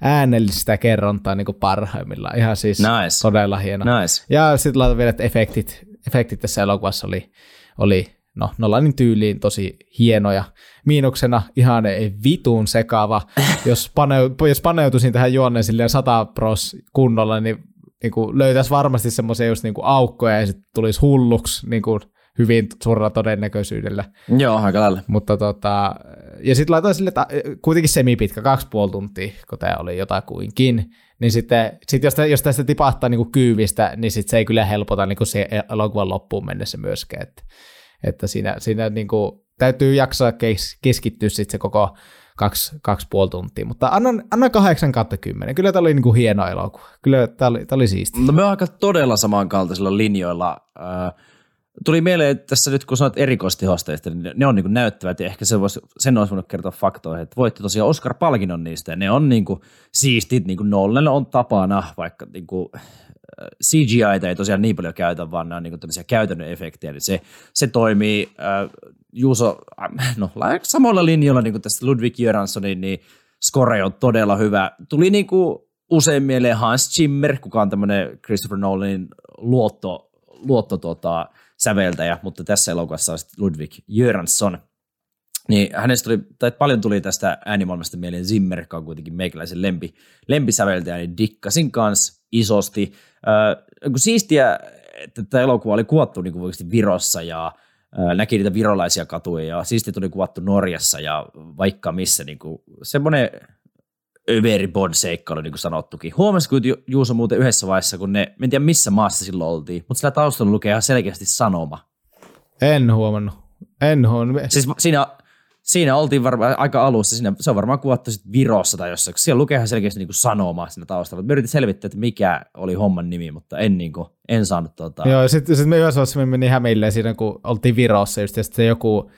äänellistä kerrontaa niin kuin parhaimmillaan. Ihan siis nice. todella hieno.
Nice.
Ja sitten laitan vielä, että efektit, efektit tässä elokuvassa oli, oli no Nolanin tyyliin tosi hienoja. Miinuksena ihan ei vitun sekava. jos, paneu, jos paneutuisin tähän juonneen silleen 100 pros kunnolla, niin, niin kuin löytäisi varmasti semmoisia just niin kuin aukkoja ja sitten tulisi hulluksi niin kuin hyvin suurella todennäköisyydellä.
Joo, aika lailla.
Mutta tota, ja sitten laitoin sille, että kuitenkin semipitka, kaksi puoli tuntia, kun tämä oli jotakuinkin, niin sitten sit jos, jos tästä tipahtaa niin kuin kyyvistä, niin sitten se ei kyllä helpota niin kuin se elokuvan loppuun mennessä myöskään. Että että siinä, siinä niin kuin, täytyy jaksaa kes, keskittyä sitten se koko kaksi, kaksi puoli tuntia, mutta annan, annan 8 kautta 10. Kyllä tämä oli niin kuin hieno elokuva. Kyllä tämä oli, tämä oli siisti.
No me aika todella samankaltaisilla linjoilla. Äh, tuli mieleen, että tässä nyt kun sanoit erikoistehosteista, niin ne on niin kuin näyttävät ja ehkä se voisi, sen olisi voinut kertoa faktoihin, että voitte tosiaan Oscar-palkinnon niistä ja ne on niin kuin siistit, niin kuin Nolan on tapana, vaikka niin kuin CGI ei tosiaan niin paljon käytä, vaan nämä on niin kuin käytännön efektejä, niin se, se toimii äh, Juuso, äh, no samalla linjalla niin kuin tästä Ludwig Göranssonin, niin score on todella hyvä. Tuli niin kuin usein mieleen Hans Zimmer, kuka on tämmöinen Christopher Nolanin luotto, luotto tota, säveltäjä, mutta tässä elokuvassa on Ludwig Göransson. Niin hänestä tuli, tai paljon tuli tästä äänimaailmasta mieleen Zimmer, joka on kuitenkin meikäläisen lempi, lempisäveltäjä, niin dikkasin kanssa isosti. Äh, siistiä että tämä elokuva oli kuvattu niin kuin Virossa ja näki niitä virolaisia katuja ja siisti tuli kuvattu Norjassa ja vaikka missä niin kuin, semmoinen överi bond seikkailu, niin kuin sanottukin. Huomasiko Juuso muuten yhdessä vaiheessa, kun ne, en tiedä missä maassa silloin oltiin, mutta sillä taustalla lukee ihan selkeästi sanoma.
En huomannut. En huomannut.
Siis siinä, siinä oltiin varmaan aika alussa, siinä, se on varmaan kuvattu sitten Virossa tai jossain, siellä lukee ihan selkeästi niin kuin sanoma siinä taustalla. Me yritin selvittää, että mikä oli homman nimi, mutta en, niin kuin, en saanut tota...
Joo, sitten sit me yhdessä vaiheessa me meni hämilleen siinä, kun oltiin Virossa just, ja sitten se joku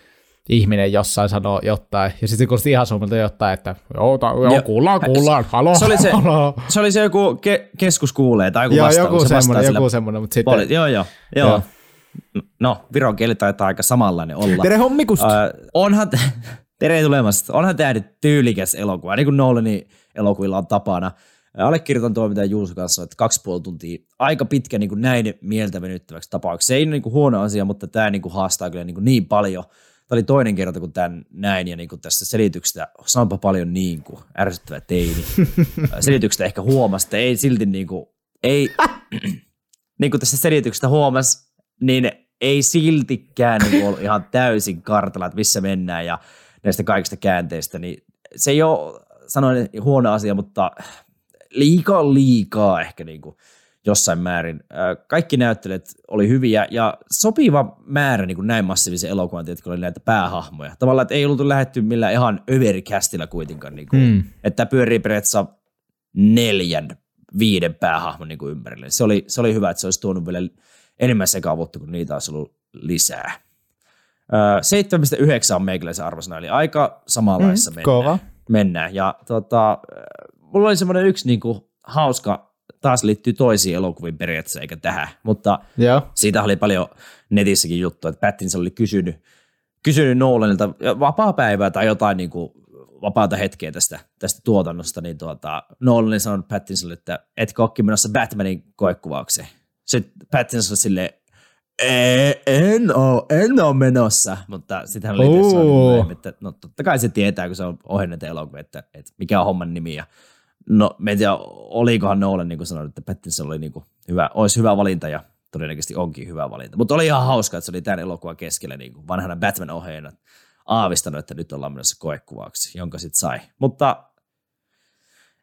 ihminen jossain sanoo jotain, ja sitten kuulosti ihan suomalta jotain, että joo, ta, joo, joo kuullaan, kuullaan, halo,
se oli se,
halo.
se, oli se joku ke, keskus kuulee, tai joku
joo,
vastaa,
joku
se
semmoinen, joku semmoinen, mutta sitten...
Poli, joo, joo, joo. joo. No, viron kieli taitaa aika samanlainen olla.
Tere hommikusta! Uh,
onhan, tere tulemasta. Onhan tämä nyt tyylikäs elokuva, niin kuin Nolanin elokuvilla on tapana. Allekirjoitan tuo, mitä Juuso kanssa että kaksi puoli tuntia. Aika pitkä niin kuin näin mieltä venyttäväksi tapauksessa. Se ei ole niin kuin huono asia, mutta tämä niin kuin haastaa kyllä niin, kuin niin paljon – Tämä oli toinen kerta, kun tämän näin, ja niin kuin tästä selityksestä, sanonpa paljon niin kuin, ärsyttävä teini. selityksestä ehkä huomasi, että ei silti niin kuin, ei, niin kuin tästä selityksestä huomasi, niin ei siltikään niin ollut ihan täysin kartalla, että missä mennään ja näistä kaikista käänteistä, niin se ei ole, sanoin huono asia, mutta liikaa liikaa ehkä niin kuin jossain määrin. Kaikki näyttelijät oli hyviä ja sopiva määrä niin kuin näin massiivisen elokuvan, että oli näitä päähahmoja. Tavallaan, että ei ollut lähetty millään ihan överikästillä kuitenkaan. Niin kuin, mm. Että pyörii periaatteessa neljän, viiden päähahmon niin kuin ympärille. Se oli, se oli hyvä, että se olisi tuonut vielä enemmän sekavuutta, kun niitä olisi ollut lisää. 7,9 on meikäläisen arvosana, eli aika samanlaisessa mm, mennään. Kova. mennään. Ja tota, mulla oli semmoinen yksi niin kuin, hauska taas liittyy toisiin elokuviin periaatteessa eikä tähän, mutta yeah. siitä oli paljon netissäkin juttu, että Pattinson oli kysynyt, kysynyt Nolanilta vapaa-päivää tai jotain niin kuin vapaata hetkeä tästä, tästä tuotannosta, niin tuota, Nolan sanoi Pattinsonille, että etkö olekin menossa Batmanin koekuvaukseen. Sitten Pattinson silleen, en ole, en ole menossa, mutta sitten hän oli että no totta kai se tietää, kun se on ohjannut elokuva, että, että mikä on homman nimi ja No, me en tiedä, olikohan Nolan, niin kuin sanoin, että Pattinson oli niin kuin hyvä, olisi hyvä valinta ja todennäköisesti onkin hyvä valinta. Mutta oli ihan hauska, että se oli tämän elokuvan keskellä niin kuin vanhana Batman-ohjeena aavistanut, että nyt ollaan menossa koekuvaksi, jonka sitten sai. Mutta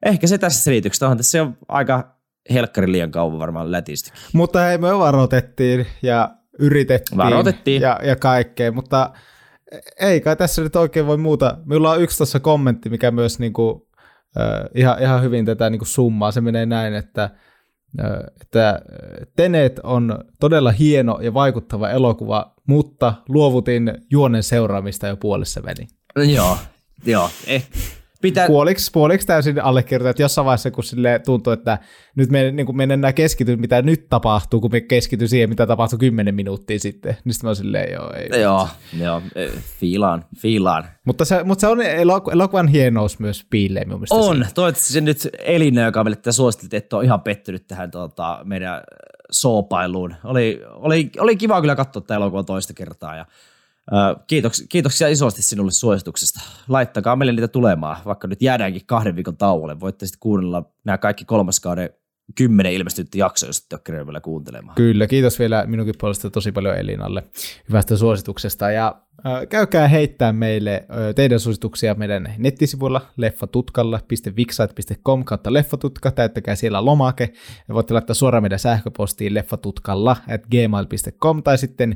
ehkä se tässä selityksestä on, se on aika helkkari liian kauan varmaan lätisti.
Mutta hei, me varoitettiin ja yritettiin
varoitettiin.
Ja, ja kaikkea, mutta ei kai tässä nyt oikein voi muuta. Minulla on yksi tuossa kommentti, mikä myös niin kuin ihan, ihan hyvin tätä niin kuin summaa. Se menee näin, että, että Tenet on todella hieno ja vaikuttava elokuva, mutta luovutin juonen seuraamista jo puolessa väliin.
Joo, joo. Eh,
Pitää... Puoliksi, puoliksi täysin allekirjoitan, että jossain vaiheessa, kun sille tuntuu, että nyt me, niin me enää keskity, mitä nyt tapahtuu, kun me keskity siihen, mitä tapahtui kymmenen minuuttia sitten, niin sitten mä silleen, joo, ei.
Joo, joo, fiilaan, fiilaan.
Mutta se, mutta se on eloku- elokuvan hienous myös piilee
minun mielestä. On, toivottavasti se nyt Elina, joka meille tätä suositteli, että on ihan pettynyt tähän tuota, meidän soopailuun. Oli, oli, oli kiva kyllä katsoa tämä elokuva toista kertaa ja Kiitoks, kiitoksia isosti sinulle suosituksesta. Laittakaa meille niitä tulemaan, vaikka nyt jäädäänkin kahden viikon tauolle. Voitte sitten kuunnella nämä kaikki kolmaskauden kymmenen ilmestynyt jakso, jos ette vielä kuuntelemaan.
Kyllä, kiitos vielä minunkin puolesta tosi paljon Elinalle hyvästä suosituksesta. Ja käykää heittää meille teidän suosituksia meidän nettisivuilla leffatutkalla.vixite.com kautta leffatutka, täyttäkää siellä lomake. Voitte laittaa suoraan meidän sähköpostiin leffatutkalla at gmail.com tai sitten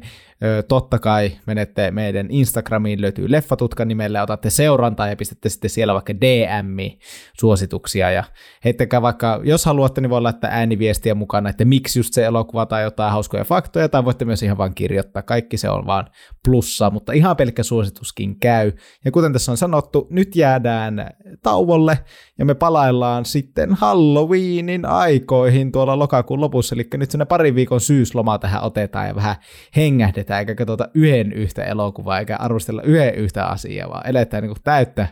totta kai menette meidän Instagramiin, löytyy leffatutka nimellä, otatte seurantaa ja pistätte sitten siellä vaikka DM-suosituksia ja heittäkää vaikka, jos haluatte, niin voi laittaa ääniviestiä mukana, että miksi just se elokuva tai jotain hauskoja faktoja, tai voitte myös ihan vaan kirjoittaa, kaikki se on vaan plussaa, mutta ihan pelkkä suosituskin käy. Ja kuten tässä on sanottu, nyt jäädään tauolle ja me palaillaan sitten Halloweenin aikoihin tuolla lokakuun lopussa, eli nyt sinne pari viikon syysloma tähän otetaan ja vähän hengähdetään, eikä katsota yhden yhtä elokuvaa, eikä arvostella yhden yhtä asiaa, vaan eletään niin kuin täyttä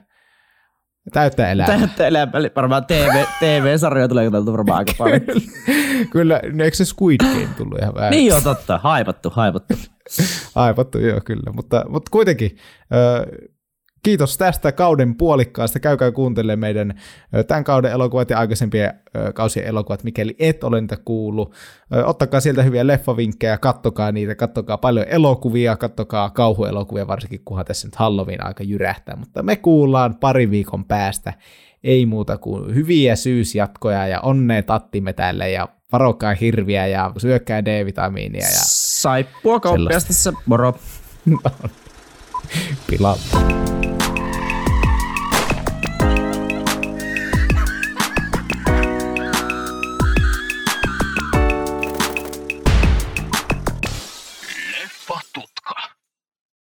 Täyttä elämää.
Täyttä elämää. Varmaan TV, TV-sarjoja tulee katseltu varmaan aika paljon.
kyllä, eikö se Squid Game tullut ihan vähän?
Niin joo, totta. Haipattu, haipattu.
haipattu, joo, kyllä. Mutta, mutta kuitenkin, kiitos tästä kauden puolikkaasta. Käykää kuuntelemaan meidän tämän kauden elokuvat ja aikaisempien kausien elokuvat, mikäli et ole niitä kuullut. Ottakaa sieltä hyviä leffavinkkejä, kattokaa niitä, kattokaa paljon elokuvia, kattokaa kauhuelokuvia, varsinkin kunhan tässä nyt Halloween aika jyrähtää. Mutta me kuullaan pari viikon päästä. Ei muuta kuin hyviä syysjatkoja ja onnea tattimme tälle ja varokaa hirviä ja syökkää D-vitamiinia. Ja
Saippua kauppiastassa, moro.
Pilaa.